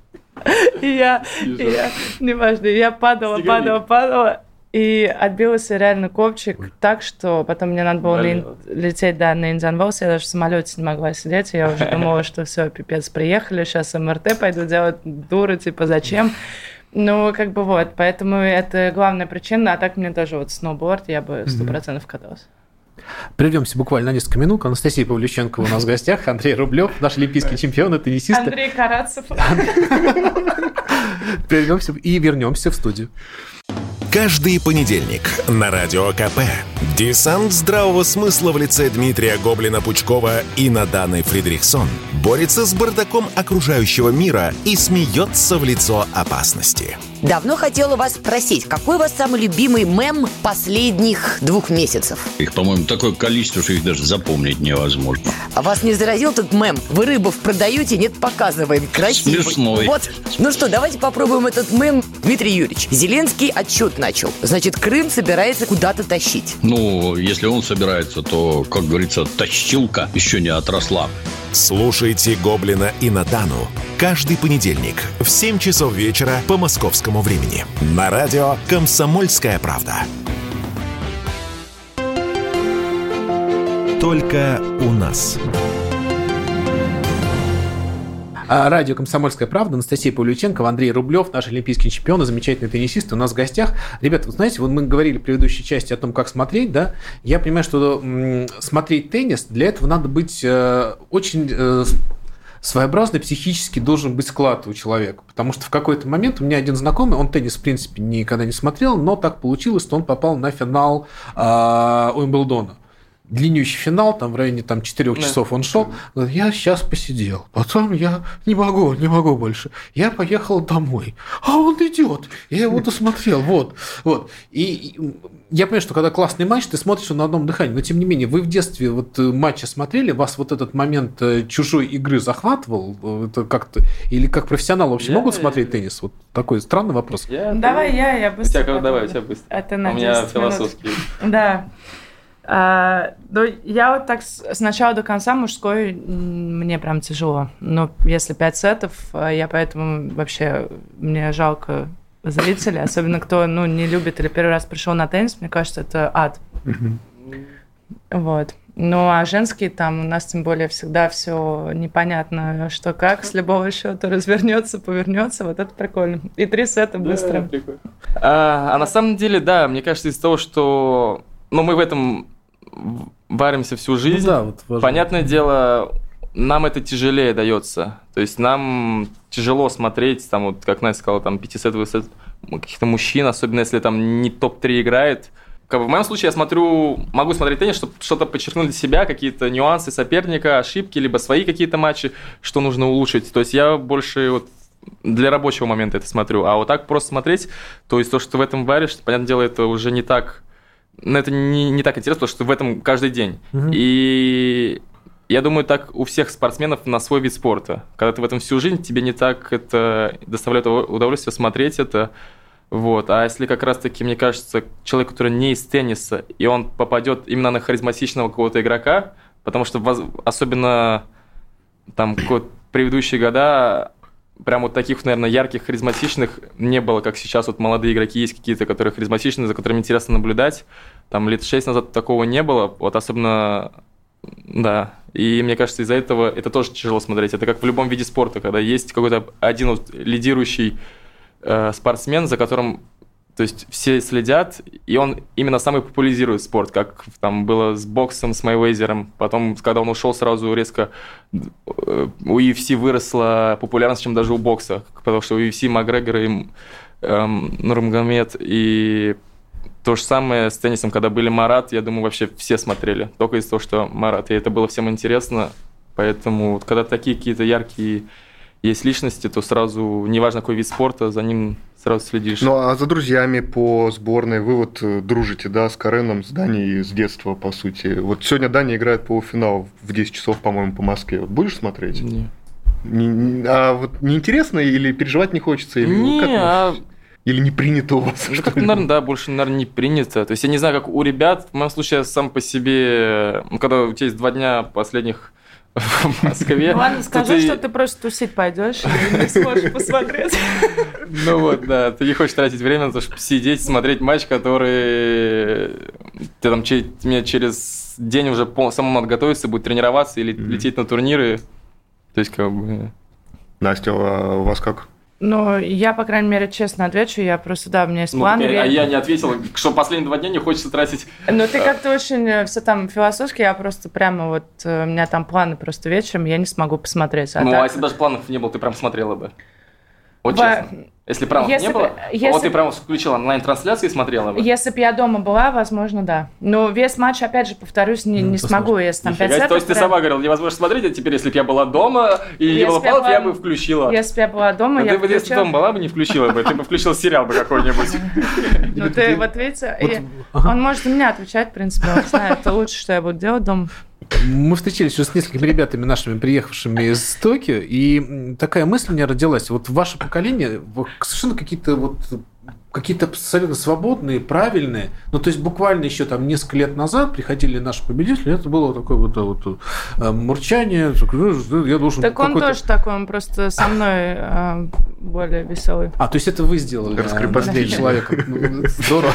[SPEAKER 3] И я, [laughs] и я, неважно, я падала,
[SPEAKER 2] Снеговик.
[SPEAKER 3] падала, падала, и отбился реально копчик так, что потом мне надо было
[SPEAKER 2] Болело.
[SPEAKER 3] лететь, да, на Инзанволс, я даже в самолете не могла сидеть, я уже [laughs] думала, что все, пипец, приехали, сейчас МРТ пойду делать, дура, типа, зачем? Ну, как бы вот, поэтому это главная причина, а так мне тоже вот сноуборд, я бы сто процентов каталась.
[SPEAKER 1] Прервемся буквально на несколько минут. Анастасия Павлюченко у нас в гостях, Андрей Рублев, наш олимпийский чемпион, теннисист.
[SPEAKER 3] Андрей Карацев. [laughs]
[SPEAKER 1] Прервемся и вернемся в студию.
[SPEAKER 5] Каждый понедельник на Радио КП. Десант здравого смысла в лице Дмитрия Гоблина-Пучкова и Наданы Фридрихсон борется с бардаком окружающего мира и смеется в лицо опасности.
[SPEAKER 6] Давно хотела вас спросить, какой у вас самый любимый мем последних двух месяцев?
[SPEAKER 7] Их, по-моему, такое количество, что их даже запомнить невозможно.
[SPEAKER 6] А вас не заразил тот мем? Вы рыбов продаете, нет, показываем. Красивый.
[SPEAKER 7] Смешной.
[SPEAKER 6] Вот. Ну что, давайте попробуем этот мем. Дмитрий Юрьевич, Зеленский отчет начал. Значит, Крым собирается куда-то тащить.
[SPEAKER 7] Ну, если он собирается, то, как говорится, тащилка еще не отросла.
[SPEAKER 5] Слушайте Гоблина и Надану каждый понедельник в 7 часов вечера по московскому времени на радио «Комсомольская правда». Только у нас.
[SPEAKER 1] А, Радио «Комсомольская правда», Анастасия Павлюченко, Андрей Рублев, наш олимпийский чемпион и замечательный теннисист у нас в гостях. Ребята, вы знаете, вот мы говорили в предыдущей части о том, как смотреть, да? Я понимаю, что смотреть теннис, для этого надо быть э, очень э, своеобразный психически должен быть склад у человека. Потому что в какой-то момент у меня один знакомый, он теннис, в принципе, никогда не смотрел, но так получилось, что он попал на финал э, Уимблдона длиннющий финал, там в районе там, 4 часов он шел. Говорит, Я сейчас посидел, потом я не могу, не могу больше. Я поехал домой. А он идет. Я его досмотрел. Вот, вот. И я понимаю, что когда классный матч, ты смотришь на одном дыхании. Но тем не менее, вы в детстве вот э, матчи смотрели, вас вот этот момент э, чужой игры захватывал? Э, Это как-то или как профессионал вообще
[SPEAKER 2] Я-
[SPEAKER 1] могут смотреть теннис? Вот такой странный вопрос.
[SPEAKER 2] Я-
[SPEAKER 3] Давай я, я
[SPEAKER 2] У
[SPEAKER 3] быстро.
[SPEAKER 2] тебя, давай, у тебя быстро.
[SPEAKER 3] Это
[SPEAKER 2] У
[SPEAKER 3] на
[SPEAKER 2] меня
[SPEAKER 3] 10 минут.
[SPEAKER 2] философский.
[SPEAKER 3] Да. А, ну, я вот так с с начала до конца мужской мне прям тяжело. Но если пять сетов, а, я поэтому вообще мне жалко зрителей, особенно кто ну, не любит или первый раз пришел на теннис, мне кажется, это ад. Вот. Ну, а женские там у нас тем более всегда все непонятно, что как, с любого счета развернется, повернется. Вот это прикольно. И три сета быстро.
[SPEAKER 2] Да. А, а на самом деле, да, мне кажется, из-за того, что ну, мы в этом варимся всю жизнь,
[SPEAKER 1] Ну да, вот важно.
[SPEAKER 2] понятное дело, нам это тяжелее дается. То есть нам тяжело смотреть, там, вот, как Настя сказала, там, пятисетовый сет каких-то мужчин, особенно если там не топ-3 играет. Как бы в моем случае я смотрю, могу смотреть теннис, чтобы что-то подчеркнуть для себя, какие-то нюансы соперника, ошибки, либо свои какие-то матчи, что нужно улучшить. То есть я больше вот для рабочего момента это смотрю. А вот так просто смотреть, то есть то, что ты в этом варишь, понятное дело, это уже не так... Ну, это не, не так интересно, потому что в этом каждый день.
[SPEAKER 1] Мгм.
[SPEAKER 2] И я думаю, так у всех спортсменов на свой вид спорта. Когда ты в этом всю жизнь, тебе не так это доставляет удовольствие смотреть это. Вот. А если как раз-таки, мне кажется, человек, который не из тенниса, и он попадет именно на харизматичного какого-то игрока, потому что особенно там предыдущие года прям вот таких, наверное, ярких, харизматичных не было, как сейчас вот молодые игроки есть какие-то, которые харизматичные, за которыми интересно наблюдать. Там лет шесть назад такого не было, вот особенно, да. И мне кажется, из-за этого это тоже тяжело смотреть. Это как в любом виде спорта, когда есть какой-то один вот лидирующий э, спортсмен, за которым то есть все следят, и он именно самый популяризирует спорт, как там было с боксом, с Майвейзером. Потом, когда он ушел, сразу резко э, у UFC выросла популярность, чем даже у бокса. Потому что у UFC Макгрегор и эм, Нурмагомед и то же самое с теннисом, когда были Марат, я думаю, вообще все смотрели. Только из-за того, что Марат. И это было всем интересно. Поэтому, когда такие какие-то яркие есть личности, то сразу, неважно какой вид спорта, за ним сразу следишь.
[SPEAKER 4] Ну а за друзьями по сборной вы вот э, дружите, да, с Кареном, с Данией с детства, по сути. Вот сегодня Дания играет полуфинал в 10 часов, по-моему, по Москве. Вот будешь смотреть?
[SPEAKER 2] Не.
[SPEAKER 4] Не, не- а вот неинтересно или переживать не хочется? Или,
[SPEAKER 2] Не,
[SPEAKER 4] как
[SPEAKER 2] а
[SPEAKER 4] или не принято у вас?
[SPEAKER 2] Ну, как, наверное, да, больше, наверное, не принято. То есть я не знаю, как у ребят. В моем случае я сам по себе, ну, когда у тебя есть два дня последних в Москве.
[SPEAKER 3] Ладно,
[SPEAKER 2] то
[SPEAKER 3] скажи, что ты просто тусить пойдешь и не сможешь посмотреть.
[SPEAKER 2] Ну вот, да, ты не хочешь тратить время на то, чтобы сидеть, смотреть матч, который ты там мне через день уже самому надо готовиться, будет тренироваться или лететь на турниры. То есть, как бы...
[SPEAKER 4] Настя, а у вас как?
[SPEAKER 3] Ну, я, по крайней мере, честно отвечу, я просто, да, у меня есть
[SPEAKER 2] ну,
[SPEAKER 3] план.
[SPEAKER 2] я- а
[SPEAKER 3] я-
[SPEAKER 2] не ответил, что последние два дня не хочется тратить.
[SPEAKER 3] Ну, ты как-то очень все там философски, я просто прямо вот, э, у меня там планы просто вечером, я не смогу посмотреть. А
[SPEAKER 2] ну, а
[SPEAKER 3] так-
[SPEAKER 2] если даже планов не было, ты прям смотрела бы? Вот
[SPEAKER 3] Во-
[SPEAKER 2] честно. Если планов
[SPEAKER 3] Если
[SPEAKER 2] не
[SPEAKER 3] бы-
[SPEAKER 2] было,
[SPEAKER 3] если
[SPEAKER 2] вот ты прям включила онлайн-трансляции и смотрела бы.
[SPEAKER 3] Если бы я дома была, возможно, да. Но весь матч, опять же, повторюсь, не,
[SPEAKER 1] Ну,
[SPEAKER 3] не смогу, если там
[SPEAKER 2] Нифига
[SPEAKER 3] 5
[SPEAKER 2] себе.
[SPEAKER 3] сетов.
[SPEAKER 2] То есть ты сама говорила, невозможно смотреть, а теперь, если бы я была дома и не
[SPEAKER 3] Если
[SPEAKER 2] было
[SPEAKER 3] б я
[SPEAKER 2] бы включила.
[SPEAKER 3] Если бы я была дома,
[SPEAKER 2] Ну,
[SPEAKER 3] я
[SPEAKER 2] ты бы, если
[SPEAKER 3] включила-
[SPEAKER 2] дома была бы, не включила бы, ты бы включил сериал бы какой-нибудь.
[SPEAKER 3] Ну, ты [laughs] вот видите, он может за меня отвечать, в принципе, он знает, это лучше, что я буду делать дома.
[SPEAKER 1] Мы встречались уже с несколькими ребятами нашими, приехавшими из Токио, и такая мысль у меня родилась. Вот ваше поколение совершенно какие-то вот какие-то абсолютно свободные, правильные. Ну, то есть буквально еще там несколько лет назад приходили наши победители, это было такое вот, вот э, мурчание, «Ну, я должен
[SPEAKER 3] Так он тоже такой, он просто со мной э, более веселый.
[SPEAKER 1] А, то есть это вы сделали
[SPEAKER 4] Раскрепостили.
[SPEAKER 1] последним человеком. Ну, Здорово.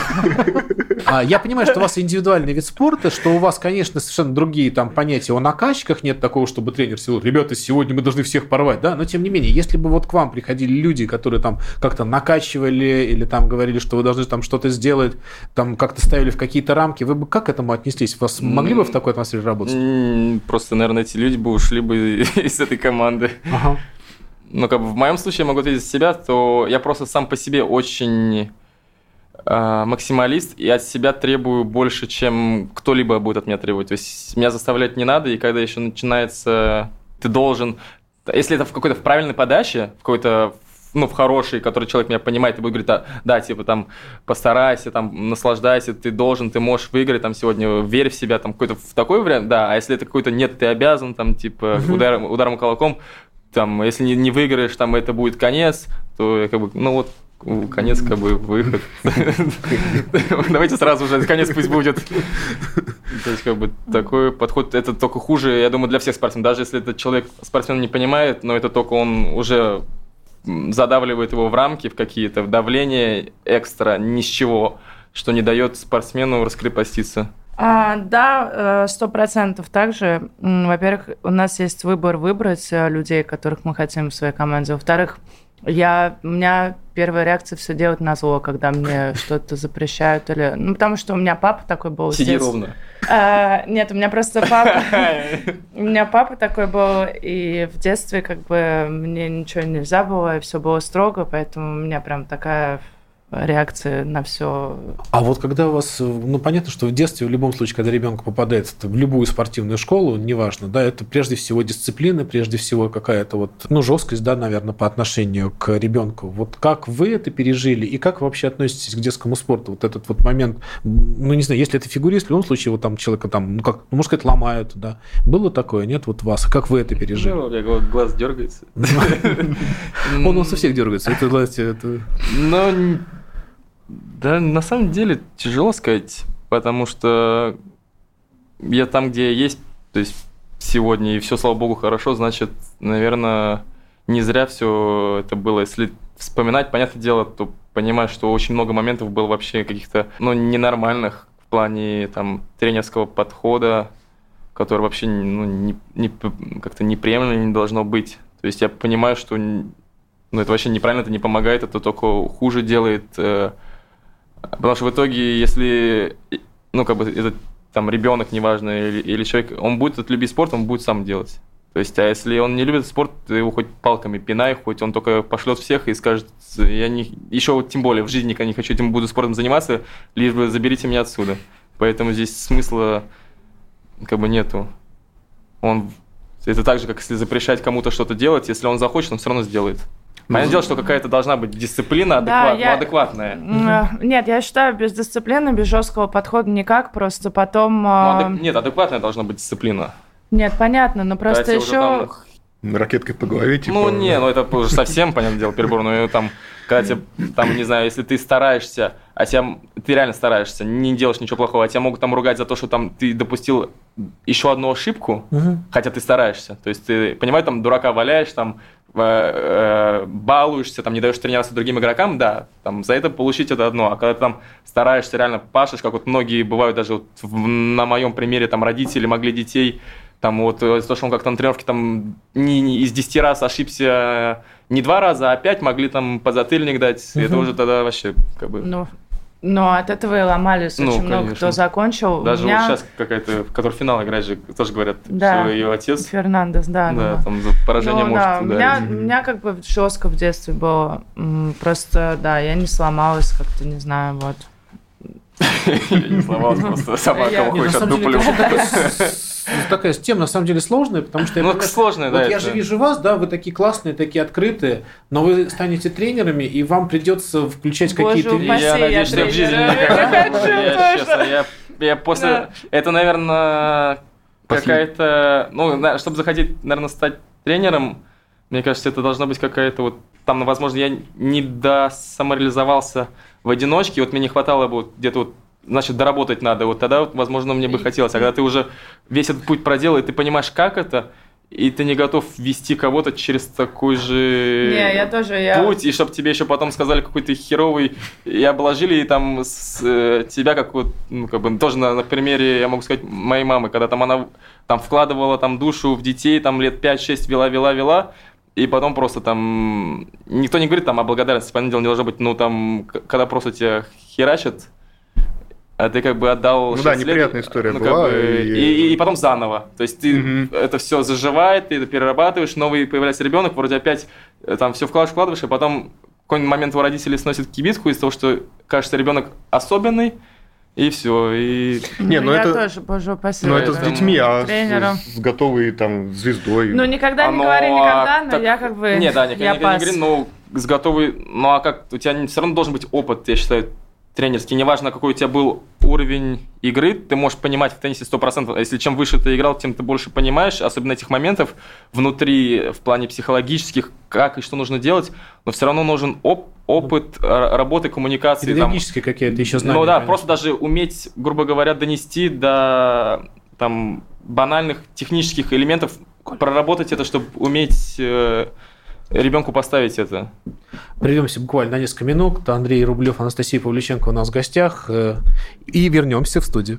[SPEAKER 1] А, я понимаю, что у вас индивидуальный вид спорта, что у вас, конечно, совершенно другие там понятия о накачках, нет такого, чтобы тренер сказал, ребята, сегодня мы должны всех порвать, да, но тем не менее, если бы вот к вам приходили люди, которые там как-то накачивали или там говорили, что вы должны там что-то сделать, там как-то ставили в какие-то рамки, вы бы как к этому отнеслись? Вас могли бы в такой атмосфере работать?
[SPEAKER 2] Просто, наверное, эти люди бы ушли бы [laughs] из этой команды.
[SPEAKER 1] Ага.
[SPEAKER 2] Но как бы в моем случае я могу ответить за себя, то я просто сам по себе очень э, максималист и от себя требую больше, чем кто-либо будет от меня требовать. То есть меня заставлять не надо, и когда еще начинается, ты должен, если это в какой-то в правильной подаче, в какой-то ну, в хороший, который человек меня понимает, и будет говорить, да, да, типа, там, постарайся, там, наслаждайся, ты должен, ты можешь выиграть, там, сегодня, верь в себя, там, какой-то в такой вариант, да, а если это какой-то нет, ты обязан, там, типа, ударом, ударом кулаком, там, если не, не выиграешь, там, это будет конец, то, как бы, ну, вот, конец, как бы, выход. [laughs] Давайте сразу же, конец пусть будет. То есть, как бы, такой подход, это только хуже, я думаю, для всех спортсменов. Даже если этот человек, спортсмен не понимает, но это только он уже задавливает его в рамки, в какие-то, в давление экстра, ни с чего, что не дает спортсмену раскрепоститься.
[SPEAKER 3] А, да, сто процентов также. Во-первых, у нас есть выбор выбрать э, людей, которых мы хотим в своей команде. Во-вторых, я, у меня первая реакция все делать на зло, когда мне [laughs] что-то запрещают. Или... Ну, потому что у меня папа такой был.
[SPEAKER 2] Сиди
[SPEAKER 3] детства.
[SPEAKER 2] ровно.
[SPEAKER 3] А, нет, у меня просто папа... [laughs] У меня папа такой был, и в детстве как бы мне ничего нельзя было, и все было строго, поэтому у меня прям такая реакция на все.
[SPEAKER 1] А вот когда у вас, ну понятно, что в детстве в любом случае, когда ребенок попадает в любую спортивную школу, неважно, да, это прежде всего дисциплина, прежде всего какая-то вот, ну жесткость, да, наверное, по отношению к ребенку. Вот как вы это пережили и как вы вообще относитесь к детскому спорту? Вот этот вот момент, ну не знаю, если это фигурист, в любом случае вот там человека там, ну как, ну, можно сказать, ломают, да. Было такое, нет, вот вас? Как вы это пережили?
[SPEAKER 2] Ну, у меня гла- глаз дергается. [laughs]
[SPEAKER 1] Он у всех дергается. Это, это...
[SPEAKER 2] Но н- да, на самом деле тяжело сказать, потому что я там, где я есть, то есть сегодня, и все, слава богу, хорошо, значит, наверное, не зря все это было. Если вспоминать, понятное дело, то понимаешь, что очень много моментов было вообще каких-то, ну, ненормальных в плане там тренерского подхода, который вообще ну, не, не, как-то неприемлемо не должно быть. То есть я понимаю, что ну, это вообще неправильно, это не помогает, это только хуже делает э, Потому что в итоге, если, ну, как бы, этот там ребенок, неважно, или, или человек, он будет этот любить спорт, он будет сам делать. То есть, а если он не любит спорт, ты его хоть палками пинай, хоть он только пошлет всех и скажет, я не, еще вот тем более в жизни никогда не хочу этим буду спортом заниматься, лишь бы заберите меня отсюда. Поэтому здесь смысла как бы нету. Он это так же, как если запрещать кому-то что-то делать, если он захочет, он все равно сделает. Понятное дело, что какая-то должна быть дисциплина
[SPEAKER 3] Да,
[SPEAKER 2] адекват,
[SPEAKER 3] я-
[SPEAKER 2] ну, адекватная.
[SPEAKER 3] Э, Нет, я считаю, без дисциплины, без жесткого подхода никак, просто потом...
[SPEAKER 2] Ну, адек- Нет, адекватная должна быть дисциплина.
[SPEAKER 3] Нет, понятно, но просто
[SPEAKER 2] уже
[SPEAKER 3] еще...
[SPEAKER 2] там
[SPEAKER 4] Ракеткой по голове, типа.
[SPEAKER 2] Ну, не, ну это уже совсем, понятное дело, перебор. Но там, когда тебе, там, не знаю, если ты стараешься, а тебя, ты реально стараешься, не делаешь ничего плохого, а тебя могут там ругать за то, что там ты допустил еще одну ошибку, хотя ты стараешься. То есть ты, понимаешь, там дурака валяешь, там э, э, балуешься, там не даешь тренироваться другим игрокам, да, там за это получить это одно. А когда ты там стараешься, реально пашешь, как вот многие бывают даже вот в- на моем примере, там родители могли детей там вот э, то, что он как-то на тренировке там не, не- из 10 раз ошибся не два раза, а пять могли там подзатыльник дать. Это уже тогда вообще как бы...
[SPEAKER 3] Ну, но от этого и ломались
[SPEAKER 2] Ну,
[SPEAKER 3] очень много
[SPEAKER 2] конечно.
[SPEAKER 3] кто закончил.
[SPEAKER 2] даже
[SPEAKER 3] меня
[SPEAKER 2] вот сейчас какая-то, в которой финал играет же, тоже говорят,
[SPEAKER 3] Да.
[SPEAKER 2] что ее отец,
[SPEAKER 3] Фернандес, да.
[SPEAKER 2] да,
[SPEAKER 3] да.
[SPEAKER 2] там за поражение
[SPEAKER 3] Ну,
[SPEAKER 2] может
[SPEAKER 3] да, у меня,
[SPEAKER 2] ударить.
[SPEAKER 3] у меня как бы жестко в детстве было. Просто, да, я не сломалась как-то, не знаю, вот.
[SPEAKER 2] Я не сломалась, просто сама кого хочешь отдуплю.
[SPEAKER 1] такая тема на самом деле сложная, потому что я
[SPEAKER 2] Ну, сложная, да.
[SPEAKER 1] Вот я же вижу вас, да, вы такие классные, такие открытые, но вы станете тренерами, и вам придется включать какие-то.
[SPEAKER 2] Я надеюсь, что я в жизни никогда
[SPEAKER 3] Я
[SPEAKER 2] после... Это, наверное, какая-то... Ну, чтобы захотеть, наверное, стать тренером, мне кажется, это должна быть какая-то вот... Там, возможно, я не до самореализовался в одиночке, вот мне не хватало бы вот где-то вот значит, доработать надо. Вот тогда, вот, возможно, мне бы хотелось. А когда ты уже весь этот путь проделал, и ты понимаешь, как это, и ты не готов вести кого-то через такой же
[SPEAKER 3] Не, я тоже, я...
[SPEAKER 2] путь, и чтобы тебе еще потом сказали какой то херовый, и обложили и там с, э, тебя как вот, ну, как бы, тоже на, на примере, я могу сказать, моей мамы, когда там она там вкладывала там душу в детей, там лет 5-6 вела, вела, вела, и потом просто там, никто не говорит там о благодарности, понятное дело, не должно быть, ну там, когда просто тебя херачат, а ты как бы отдал...
[SPEAKER 4] Ну да,
[SPEAKER 2] лет,
[SPEAKER 4] неприятная история
[SPEAKER 2] ну,
[SPEAKER 4] была,
[SPEAKER 2] Как бы,
[SPEAKER 4] и-
[SPEAKER 2] и... И, потом заново. То есть ты
[SPEAKER 4] Мгм.
[SPEAKER 2] это все заживает, ты это перерабатываешь, новый появляется ребенок, вроде опять э, там все вкладываешь, вкладываешь, и потом в какой-нибудь момент у родителей сносит кибитку из того, что кажется ребенок особенный, и все. И
[SPEAKER 4] Не, ну
[SPEAKER 3] я
[SPEAKER 4] это-
[SPEAKER 3] тоже, боже упаси.
[SPEAKER 4] Ну, это с детьми, а с-
[SPEAKER 3] тренером.
[SPEAKER 4] с, с готовой там звездой.
[SPEAKER 3] Ну, никогда не
[SPEAKER 2] Оно,
[SPEAKER 3] говори никогда, но
[SPEAKER 2] так-
[SPEAKER 3] я как бы...
[SPEAKER 2] Не, да, никогда
[SPEAKER 3] я
[SPEAKER 2] никогда не говори, но с готовый. Ну а как? У тебя все равно должен быть опыт, я считаю, тренерский. Неважно, какой у тебя был уровень игры, ты можешь понимать в теннисе 100%. А Если чем выше ты играл, тем ты больше понимаешь, особенно этих моментов внутри, в плане психологических, как и что нужно делать, но все равно нужен оп- опыт р- работы, коммуникации.
[SPEAKER 1] Педагогические какие-то еще знания.
[SPEAKER 2] ну да,
[SPEAKER 1] конечно.
[SPEAKER 2] просто даже уметь, грубо говоря, донести до там банальных технических элементов, проработать это, чтобы уметь э, ребенку поставить это.
[SPEAKER 1] Прервемся буквально на несколько минут. Андрей Рублев, Анастасия Павлюченко у нас в гостях. э, И вернемся в студию.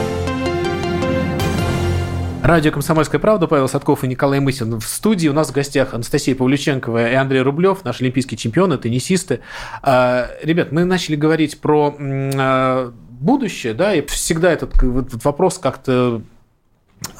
[SPEAKER 1] Радио «Комсомольская правда», Павел Садков и Николай Мысин в студии. У нас в гостях Анастасия Павлюченкова и Андрей Рублев, наши олимпийские чемпионы, теннисисты. А, Ребят, мы начали говорить про а, будущее, да, и всегда этот, этот вопрос как-то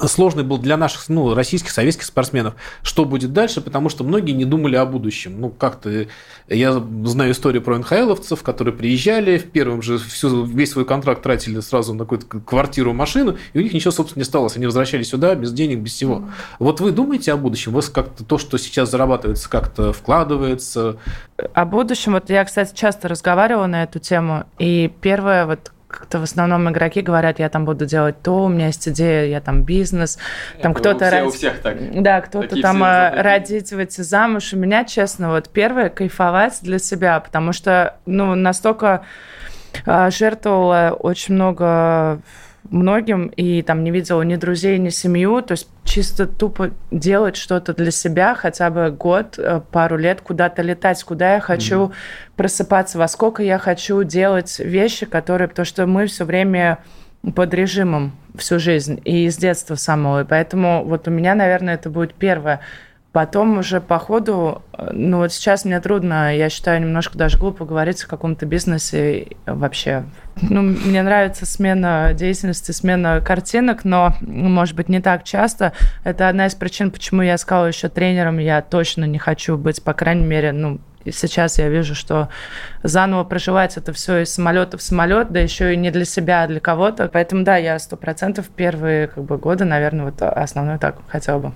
[SPEAKER 1] сложный был для наших, ну, российских, советских спортсменов, что будет дальше, потому что многие не думали о будущем. Ну, как-то я знаю историю про НХЛовцев, которые приезжали, в первом же всю, весь свой контракт тратили сразу на какую-то квартиру, машину, и у них ничего, собственно, не осталось. Они возвращались сюда без денег, без всего. Mm. Вот вы думаете о будущем? Вы как-то то, что сейчас зарабатывается, как-то вкладывается?
[SPEAKER 3] О будущем, вот я, кстати, часто разговаривала на эту тему, и первое, вот как-то в основном игроки говорят, я там буду делать то, у меня есть идея, я там бизнес, там кто-то...
[SPEAKER 2] Все, у всех так.
[SPEAKER 3] Да, кто-то там э, родить, выйти замуж. У меня, честно, вот первое, кайфовать для себя, потому что, ну, настолько э, жертвовала очень много многим и там не видела ни друзей, ни семью, то есть чисто тупо делать что-то для себя, хотя бы год, э, пару лет куда-то летать, куда я хочу mm просыпаться, во сколько я хочу делать вещи, которые, потому что мы все время под режимом всю жизнь и с детства самого, и поэтому вот у меня, наверное, это будет первое Потом уже по ходу, ну вот сейчас мне трудно, я считаю, немножко даже глупо говорить о каком-то бизнесе вообще. Ну, мне нравится смена деятельности, смена картинок, но, может быть, не так часто. Это одна из причин, почему я сказала еще тренером, я точно не хочу быть, по крайней мере, ну, сейчас я вижу, что заново проживать это все из самолета в самолет, да еще и не для себя, а для кого-то. Поэтому да, я сто процентов первые как бы, годы, наверное, вот основной так хотела бы.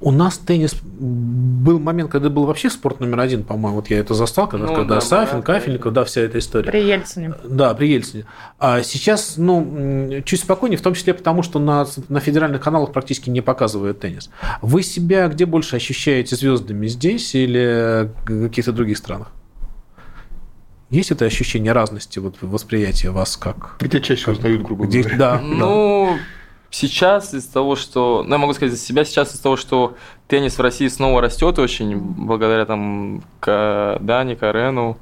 [SPEAKER 1] У нас теннис был момент, когда был вообще спорт номер один, по-моему. Вот я это застал, когда, ну, когда да, Сафин, да, Кафельников, да, вся эта история.
[SPEAKER 3] При Ельцине.
[SPEAKER 1] Да, при Ельцине. А сейчас, ну, чуть спокойнее, в том числе потому, что на, на федеральных каналах практически не показывают теннис. Вы себя где больше ощущаете звездами, здесь или в каких-то других странах? Есть это ощущение разности вот, восприятия вас как?
[SPEAKER 4] Где чаще узнают, грубо говоря?
[SPEAKER 1] Да.
[SPEAKER 2] Ну, да сейчас из-за того, что, ну, я могу сказать за себя, сейчас из-за того, что теннис в России снова растет очень, благодаря там к Дане, Карену,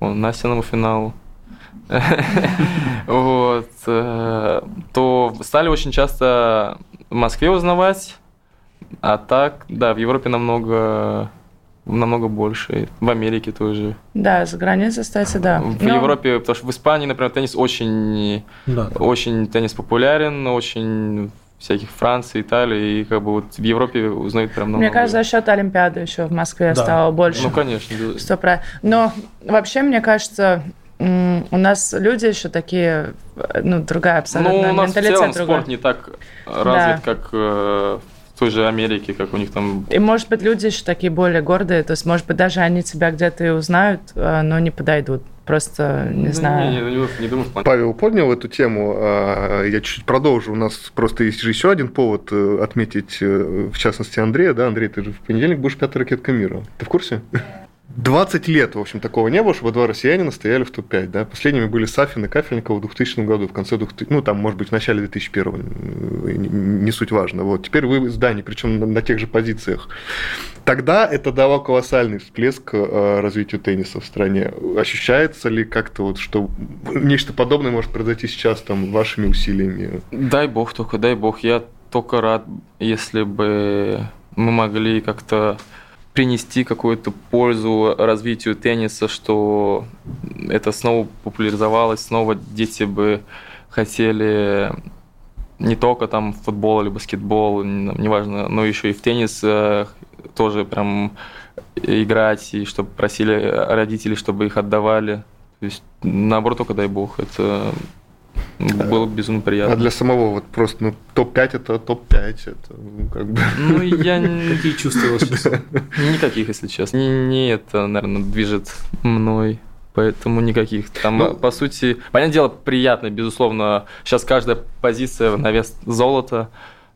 [SPEAKER 2] Настиному финалу, [laughs] вот, э, то стали очень часто в Москве узнавать, а так, да, в Европе намного намного больше. В Америке тоже.
[SPEAKER 3] Да, за границей, кстати, да.
[SPEAKER 2] В Но... Европе, потому что в Испании, например, теннис очень, да. очень теннис популярен, очень всяких Франции, Италии, и как бы вот в Европе узнают прям много.
[SPEAKER 3] Мне кажется, за счет Олимпиады еще в Москве да. стало больше.
[SPEAKER 2] Ну, конечно.
[SPEAKER 3] Что про... Но вообще, мне кажется, у нас люди еще такие, ну, другая абсолютно
[SPEAKER 2] ну, у нас менталитет в целом другой. спорт не так развит, да. как э, той же Америке, как у них там...
[SPEAKER 3] И, может быть, люди еще такие более гордые, то есть, может быть, даже они тебя где-то и узнают, а, но не подойдут. Просто не ну, знаю. Не, не,
[SPEAKER 4] не, не думаю, Павел поднял эту тему. А, я чуть-чуть продолжу. У нас просто есть же еще один повод э, отметить, э, в частности, Андрея. Да, Андрей, ты же в понедельник будешь пятая ракетка мира. Ты в курсе? 20 лет, в общем, такого не было, чтобы два россиянина стояли в топ-5. Да? Последними были Сафин и Кафельников в 2000 году, в конце 2000, ну, там, может быть, в начале 2001, не суть важно. Вот. Теперь вы с Даней, причем на, на тех же позициях. Тогда это дало колоссальный всплеск э, развитию тенниса в стране. Ощущается ли как-то вот, что нечто подобное может произойти сейчас там вашими усилиями?
[SPEAKER 2] Дай бог только, дай бог. Я только рад, если бы мы могли как-то принести какую-то пользу развитию тенниса, что это снова популяризовалось, снова дети бы хотели не только там футбол или баскетбол, неважно, но еще и в теннис э, тоже прям играть, и чтобы просили родители, чтобы их отдавали. То есть, наоборот, только дай бог, это было бы безумно приятно.
[SPEAKER 4] А для самого вот просто ну, топ-5 это топ-5. Это, ну, как бы...
[SPEAKER 2] ну я... [laughs] Какие чувства сейчас? [laughs] Никаких, если честно. Не, не это, наверное, движет мной. Поэтому никаких. Там, ну, по сути, понятное дело, приятно, безусловно. Сейчас каждая позиция на вес золота.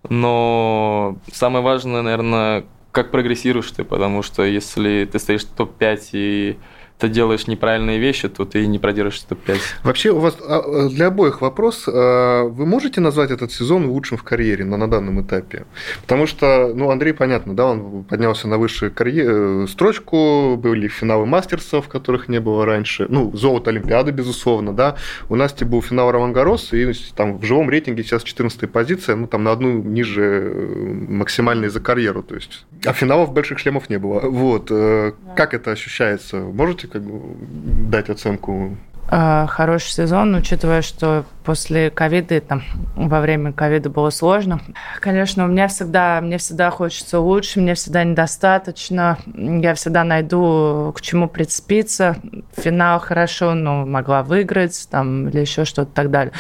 [SPEAKER 2] Но самое важное, наверное, как прогрессируешь ты, потому что если ты стоишь топ-5 и ты делаешь неправильные вещи, то ты не продержишься топ-5.
[SPEAKER 4] Вообще, у вас а, для обоих вопрос. А, вы можете назвать этот сезон лучшим в карьере на, на данном этапе? Потому что, ну, Андрей, понятно, да, он поднялся на высшую карьеру, э, строчку, были финалы мастерсов, которых не было раньше, ну, золото Олимпиады, безусловно, да. У Насти был финал Роман Гарос, и там в живом рейтинге сейчас 14 позиция, ну, там на одну ниже э, максимальной за карьеру, то есть. А финалов больших шлемов не было. Вот. Э, как это ощущается? Можете можете как бы дать оценку?
[SPEAKER 3] э, хороший сезон, учитывая, что после ковида, там, во время ковида было сложно. Конечно, у меня всегда, мне всегда хочется лучше, мне всегда недостаточно. Я всегда найду, к чему прицепиться. Финал хорошо, но могла выиграть, там, или еще что-то так далее.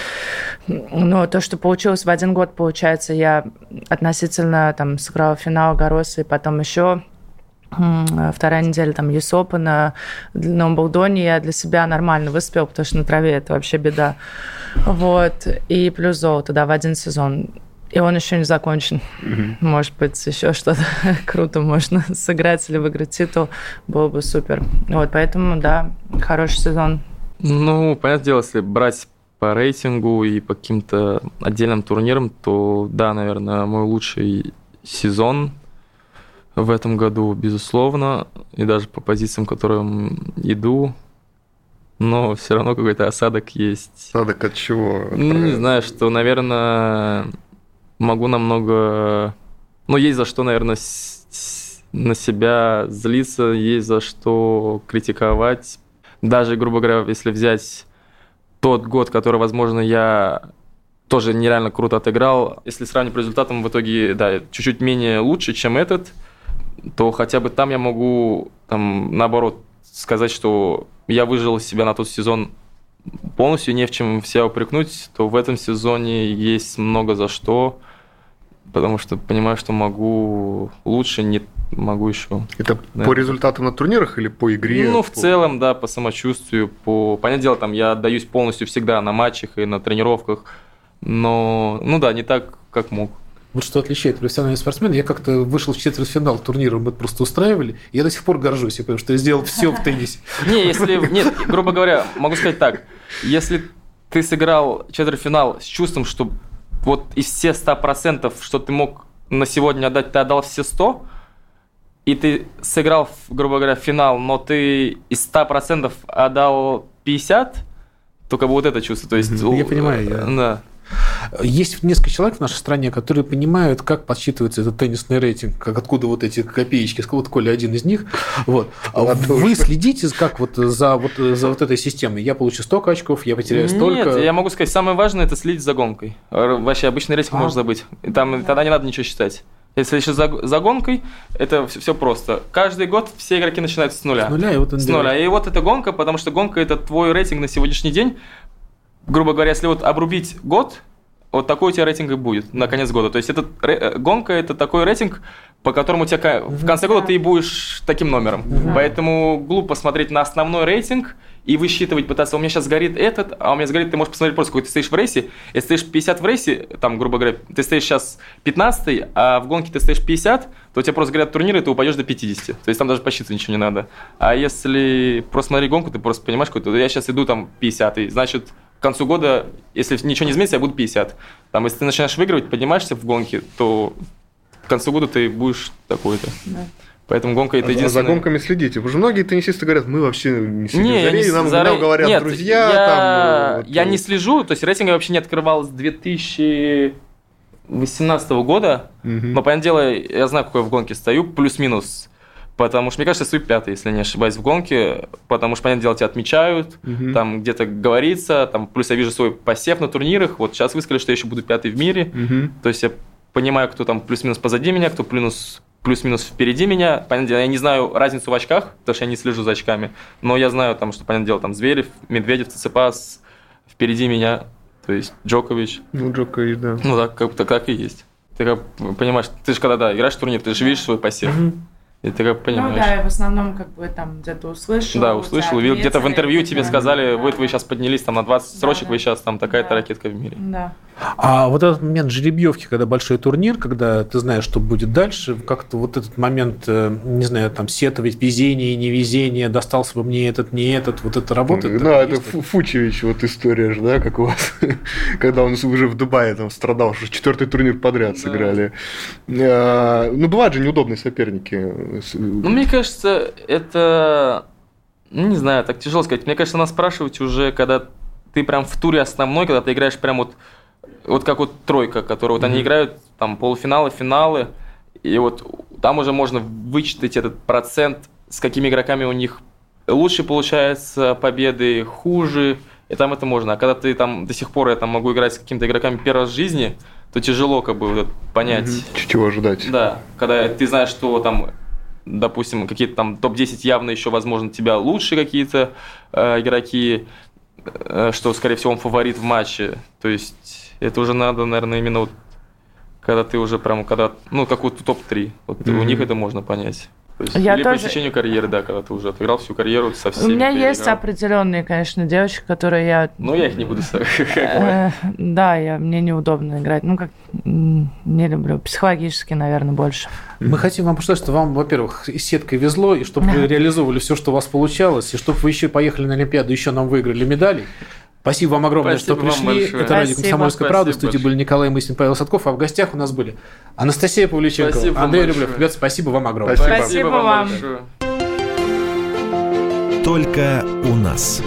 [SPEAKER 3] Но то, что получилось в один год, получается, я относительно там сыграла финал Гороса и потом еще вторая неделя там Есопа на Номблдоне я для себя нормально выспел, потому что на траве это вообще беда. Вот. И плюс золото, да, в один сезон. И он еще не закончен. Mm-hmm. Может быть, еще что-то [laughs] круто можно [laughs] сыграть или выиграть титул. Было бы супер. Вот, поэтому, да, хороший сезон.
[SPEAKER 2] Ну, понятное дело, если брать по рейтингу и по каким-то отдельным турнирам, то, да, наверное, мой лучший сезон – в этом году, безусловно, и даже по позициям, которым иду, но все равно какой-то осадок есть.
[SPEAKER 4] Осадок от чего?
[SPEAKER 2] Ну, не знаю, что, наверное, могу намного... Ну, есть за что, наверное, на себя злиться, есть за что критиковать. Даже, грубо говоря, если взять тот год, который, возможно, я тоже нереально круто отыграл. Если сравнить по результатам, в итоге, да, чуть-чуть менее лучше, чем этот – то хотя бы там я могу, там, наоборот, сказать, что я выжил себя на тот сезон полностью, не в чем себя упрекнуть, то в этом сезоне есть много за что, потому что понимаю, что могу лучше, не могу еще.
[SPEAKER 4] Это да. по результатам на турнирах или по игре?
[SPEAKER 2] Ну, в по... целом, да, по самочувствию, по... Понятное дело, там я отдаюсь полностью всегда на матчах и на тренировках, но, ну да, не так, как мог.
[SPEAKER 1] Вот что отличает профессионального спортсмена. Я как-то вышел в четвертьфинал турнира, мы это просто устраивали, и я до сих пор горжусь, потому что я сделал все в теннисе. [laughs]
[SPEAKER 2] Не, если, нет, грубо говоря, могу сказать так, если ты сыграл четвертьфинал с чувством, что вот из все 100%, что ты мог на сегодня отдать, ты отдал все 100, и ты сыграл, грубо говоря, финал, но ты из 100% отдал 50, то как бы вот это чувство. То есть,
[SPEAKER 1] я понимаю, я...
[SPEAKER 2] Да.
[SPEAKER 1] Есть несколько человек в нашей стране, которые понимают, как подсчитывается этот теннисный рейтинг, как откуда вот эти копеечки, вот Коля один из них. Вот. А вы следите как вот за, вот за вот этой системой? Я получу столько очков, я потеряю столько.
[SPEAKER 2] Нет, я могу сказать, самое важное это следить за гонкой. Вообще обычный рейтинг а. можно забыть. Там тогда не надо ничего считать. Если еще за, за гонкой, это все, все просто. Каждый год все игроки начинают с нуля.
[SPEAKER 1] С нуля, и вот
[SPEAKER 2] С нуля. И вот эта гонка, потому что гонка это твой рейтинг на сегодняшний день грубо говоря, если вот обрубить год, вот такой у тебя рейтинг и будет на конец года. То есть это э, гонка это такой рейтинг, по которому у тебя в конце года ты и будешь таким номером. Поэтому глупо смотреть на основной рейтинг и высчитывать, пытаться, у меня сейчас горит этот, а у меня сгорит, ты можешь посмотреть просто, какой ты стоишь в рейсе. Если ты стоишь 50 в рейсе, там, грубо говоря, ты стоишь сейчас 15, а в гонке ты стоишь 50, то у тебя просто горят турниры, и ты упадешь до 50. То есть там даже посчитывать ничего не надо. А если просто смотри гонку, ты просто понимаешь, какой-то, я сейчас иду там 50, значит, к концу года, если ничего не изменится, я буду 50. Там, если ты начинаешь выигрывать, поднимаешься в гонке, то к концу года ты будешь такой-то. Да. Поэтому гонка это а единственное.
[SPEAKER 4] За гонками следите. Потому что многие теннисисты говорят, мы вообще не следим не, за рей, нам за... говорят
[SPEAKER 2] Нет,
[SPEAKER 4] друзья.
[SPEAKER 2] Я,
[SPEAKER 4] там,
[SPEAKER 2] э, вот, я не слежу, то есть рейтинг я вообще не открывал с 2018 года. Угу. Но, понятное дело, я знаю, какой я в гонке стою, плюс-минус. Потому что, мне кажется, я пятый, если не ошибаюсь, в гонке, потому что, понятное дело, тебя отмечают, угу. там где-то говорится, там, плюс я вижу свой посев на турнирах, вот сейчас вы сказали, что я еще буду пятый в мире, угу. то есть я понимаю, кто там плюс-минус позади меня, кто плюс плюс-минус впереди меня. Понятное дело, я не знаю разницу в очках, потому что я не слежу за очками, но я знаю, там, что, понятное дело, там Зверев, Медведев, Циципас впереди меня, то есть Джокович.
[SPEAKER 4] Ну, Джокович, да.
[SPEAKER 2] Ну, да, как-то как и есть. Ты как понимаешь, ты же когда, да, играешь в турнир, ты же видишь свой посев. Mm-hmm. И ты как понимаешь.
[SPEAKER 3] Ну да, я в основном как бы там где-то услышал.
[SPEAKER 2] Да, услышал, увидел. Где-то в интервью тебе сказали, вот вы сейчас поднялись там на 20 да, строчек, да. вы сейчас там такая-то да. ракетка в мире.
[SPEAKER 3] Да.
[SPEAKER 1] А вот этот момент жеребьевки, когда большой турнир, когда ты знаешь, что будет дальше, как-то вот этот момент, э, не знаю, там сетовать везение, невезение, достался бы мне этот, не этот, вот это работает?
[SPEAKER 4] Да, это Фучевич, вот история же, да, как у вас, [laughs] когда он уже в Дубае там страдал, что четвертый турнир подряд сыграли. А, ну, бывают же неудобные соперники.
[SPEAKER 2] Ну, мне кажется, это, ну, не знаю, так тяжело сказать. Мне кажется, надо спрашивать уже, когда ты прям в туре основной, когда ты играешь прям вот вот как вот тройка, которую вот mm-hmm. они играют, там полуфиналы, финалы, и вот там уже можно вычитать этот процент, с какими игроками у них лучше получается победы, хуже, и там это можно. А когда ты там до сих пор я там могу играть с какими-то игроками первый раз в жизни, то тяжело как бы вот понять.
[SPEAKER 4] Угу. Чего ожидать.
[SPEAKER 2] Да, когда ты знаешь, что там допустим, какие-то там топ-10 явно еще, возможно, тебя лучше какие-то э, игроки, э, что, скорее всего, он фаворит в матче. То есть это уже надо, наверное, именно вот когда ты уже прям, когда, ну, какую-то топ-3. Вот mm-hmm. у них это можно понять. То есть, я или тоже... по течению карьеры, да, когда ты уже отыграл всю карьеру со всеми.
[SPEAKER 3] У меня есть играл. определенные, конечно, девочки, которые я...
[SPEAKER 2] Ну, я их не буду [laughs]
[SPEAKER 3] э, Да, я, мне неудобно играть. Ну, как не люблю. Психологически, наверное, больше.
[SPEAKER 1] Мы хотим вам пожелать, что вам, во-первых, и сеткой везло, и чтобы вы [laughs] реализовывали все, что у вас получалось, и чтобы вы еще поехали на Олимпиаду, еще нам выиграли медали. Спасибо вам огромное, Спасибо что пришли. Это радио «Комсомольская правда». В студии были Николай Мыслин, Павел Садков, а в гостях у нас были Анастасия Павлюченко, спасибо Андрей Рублев. Ребят, спасибо вам огромное.
[SPEAKER 3] Спасибо, спасибо вам.
[SPEAKER 5] Только у нас.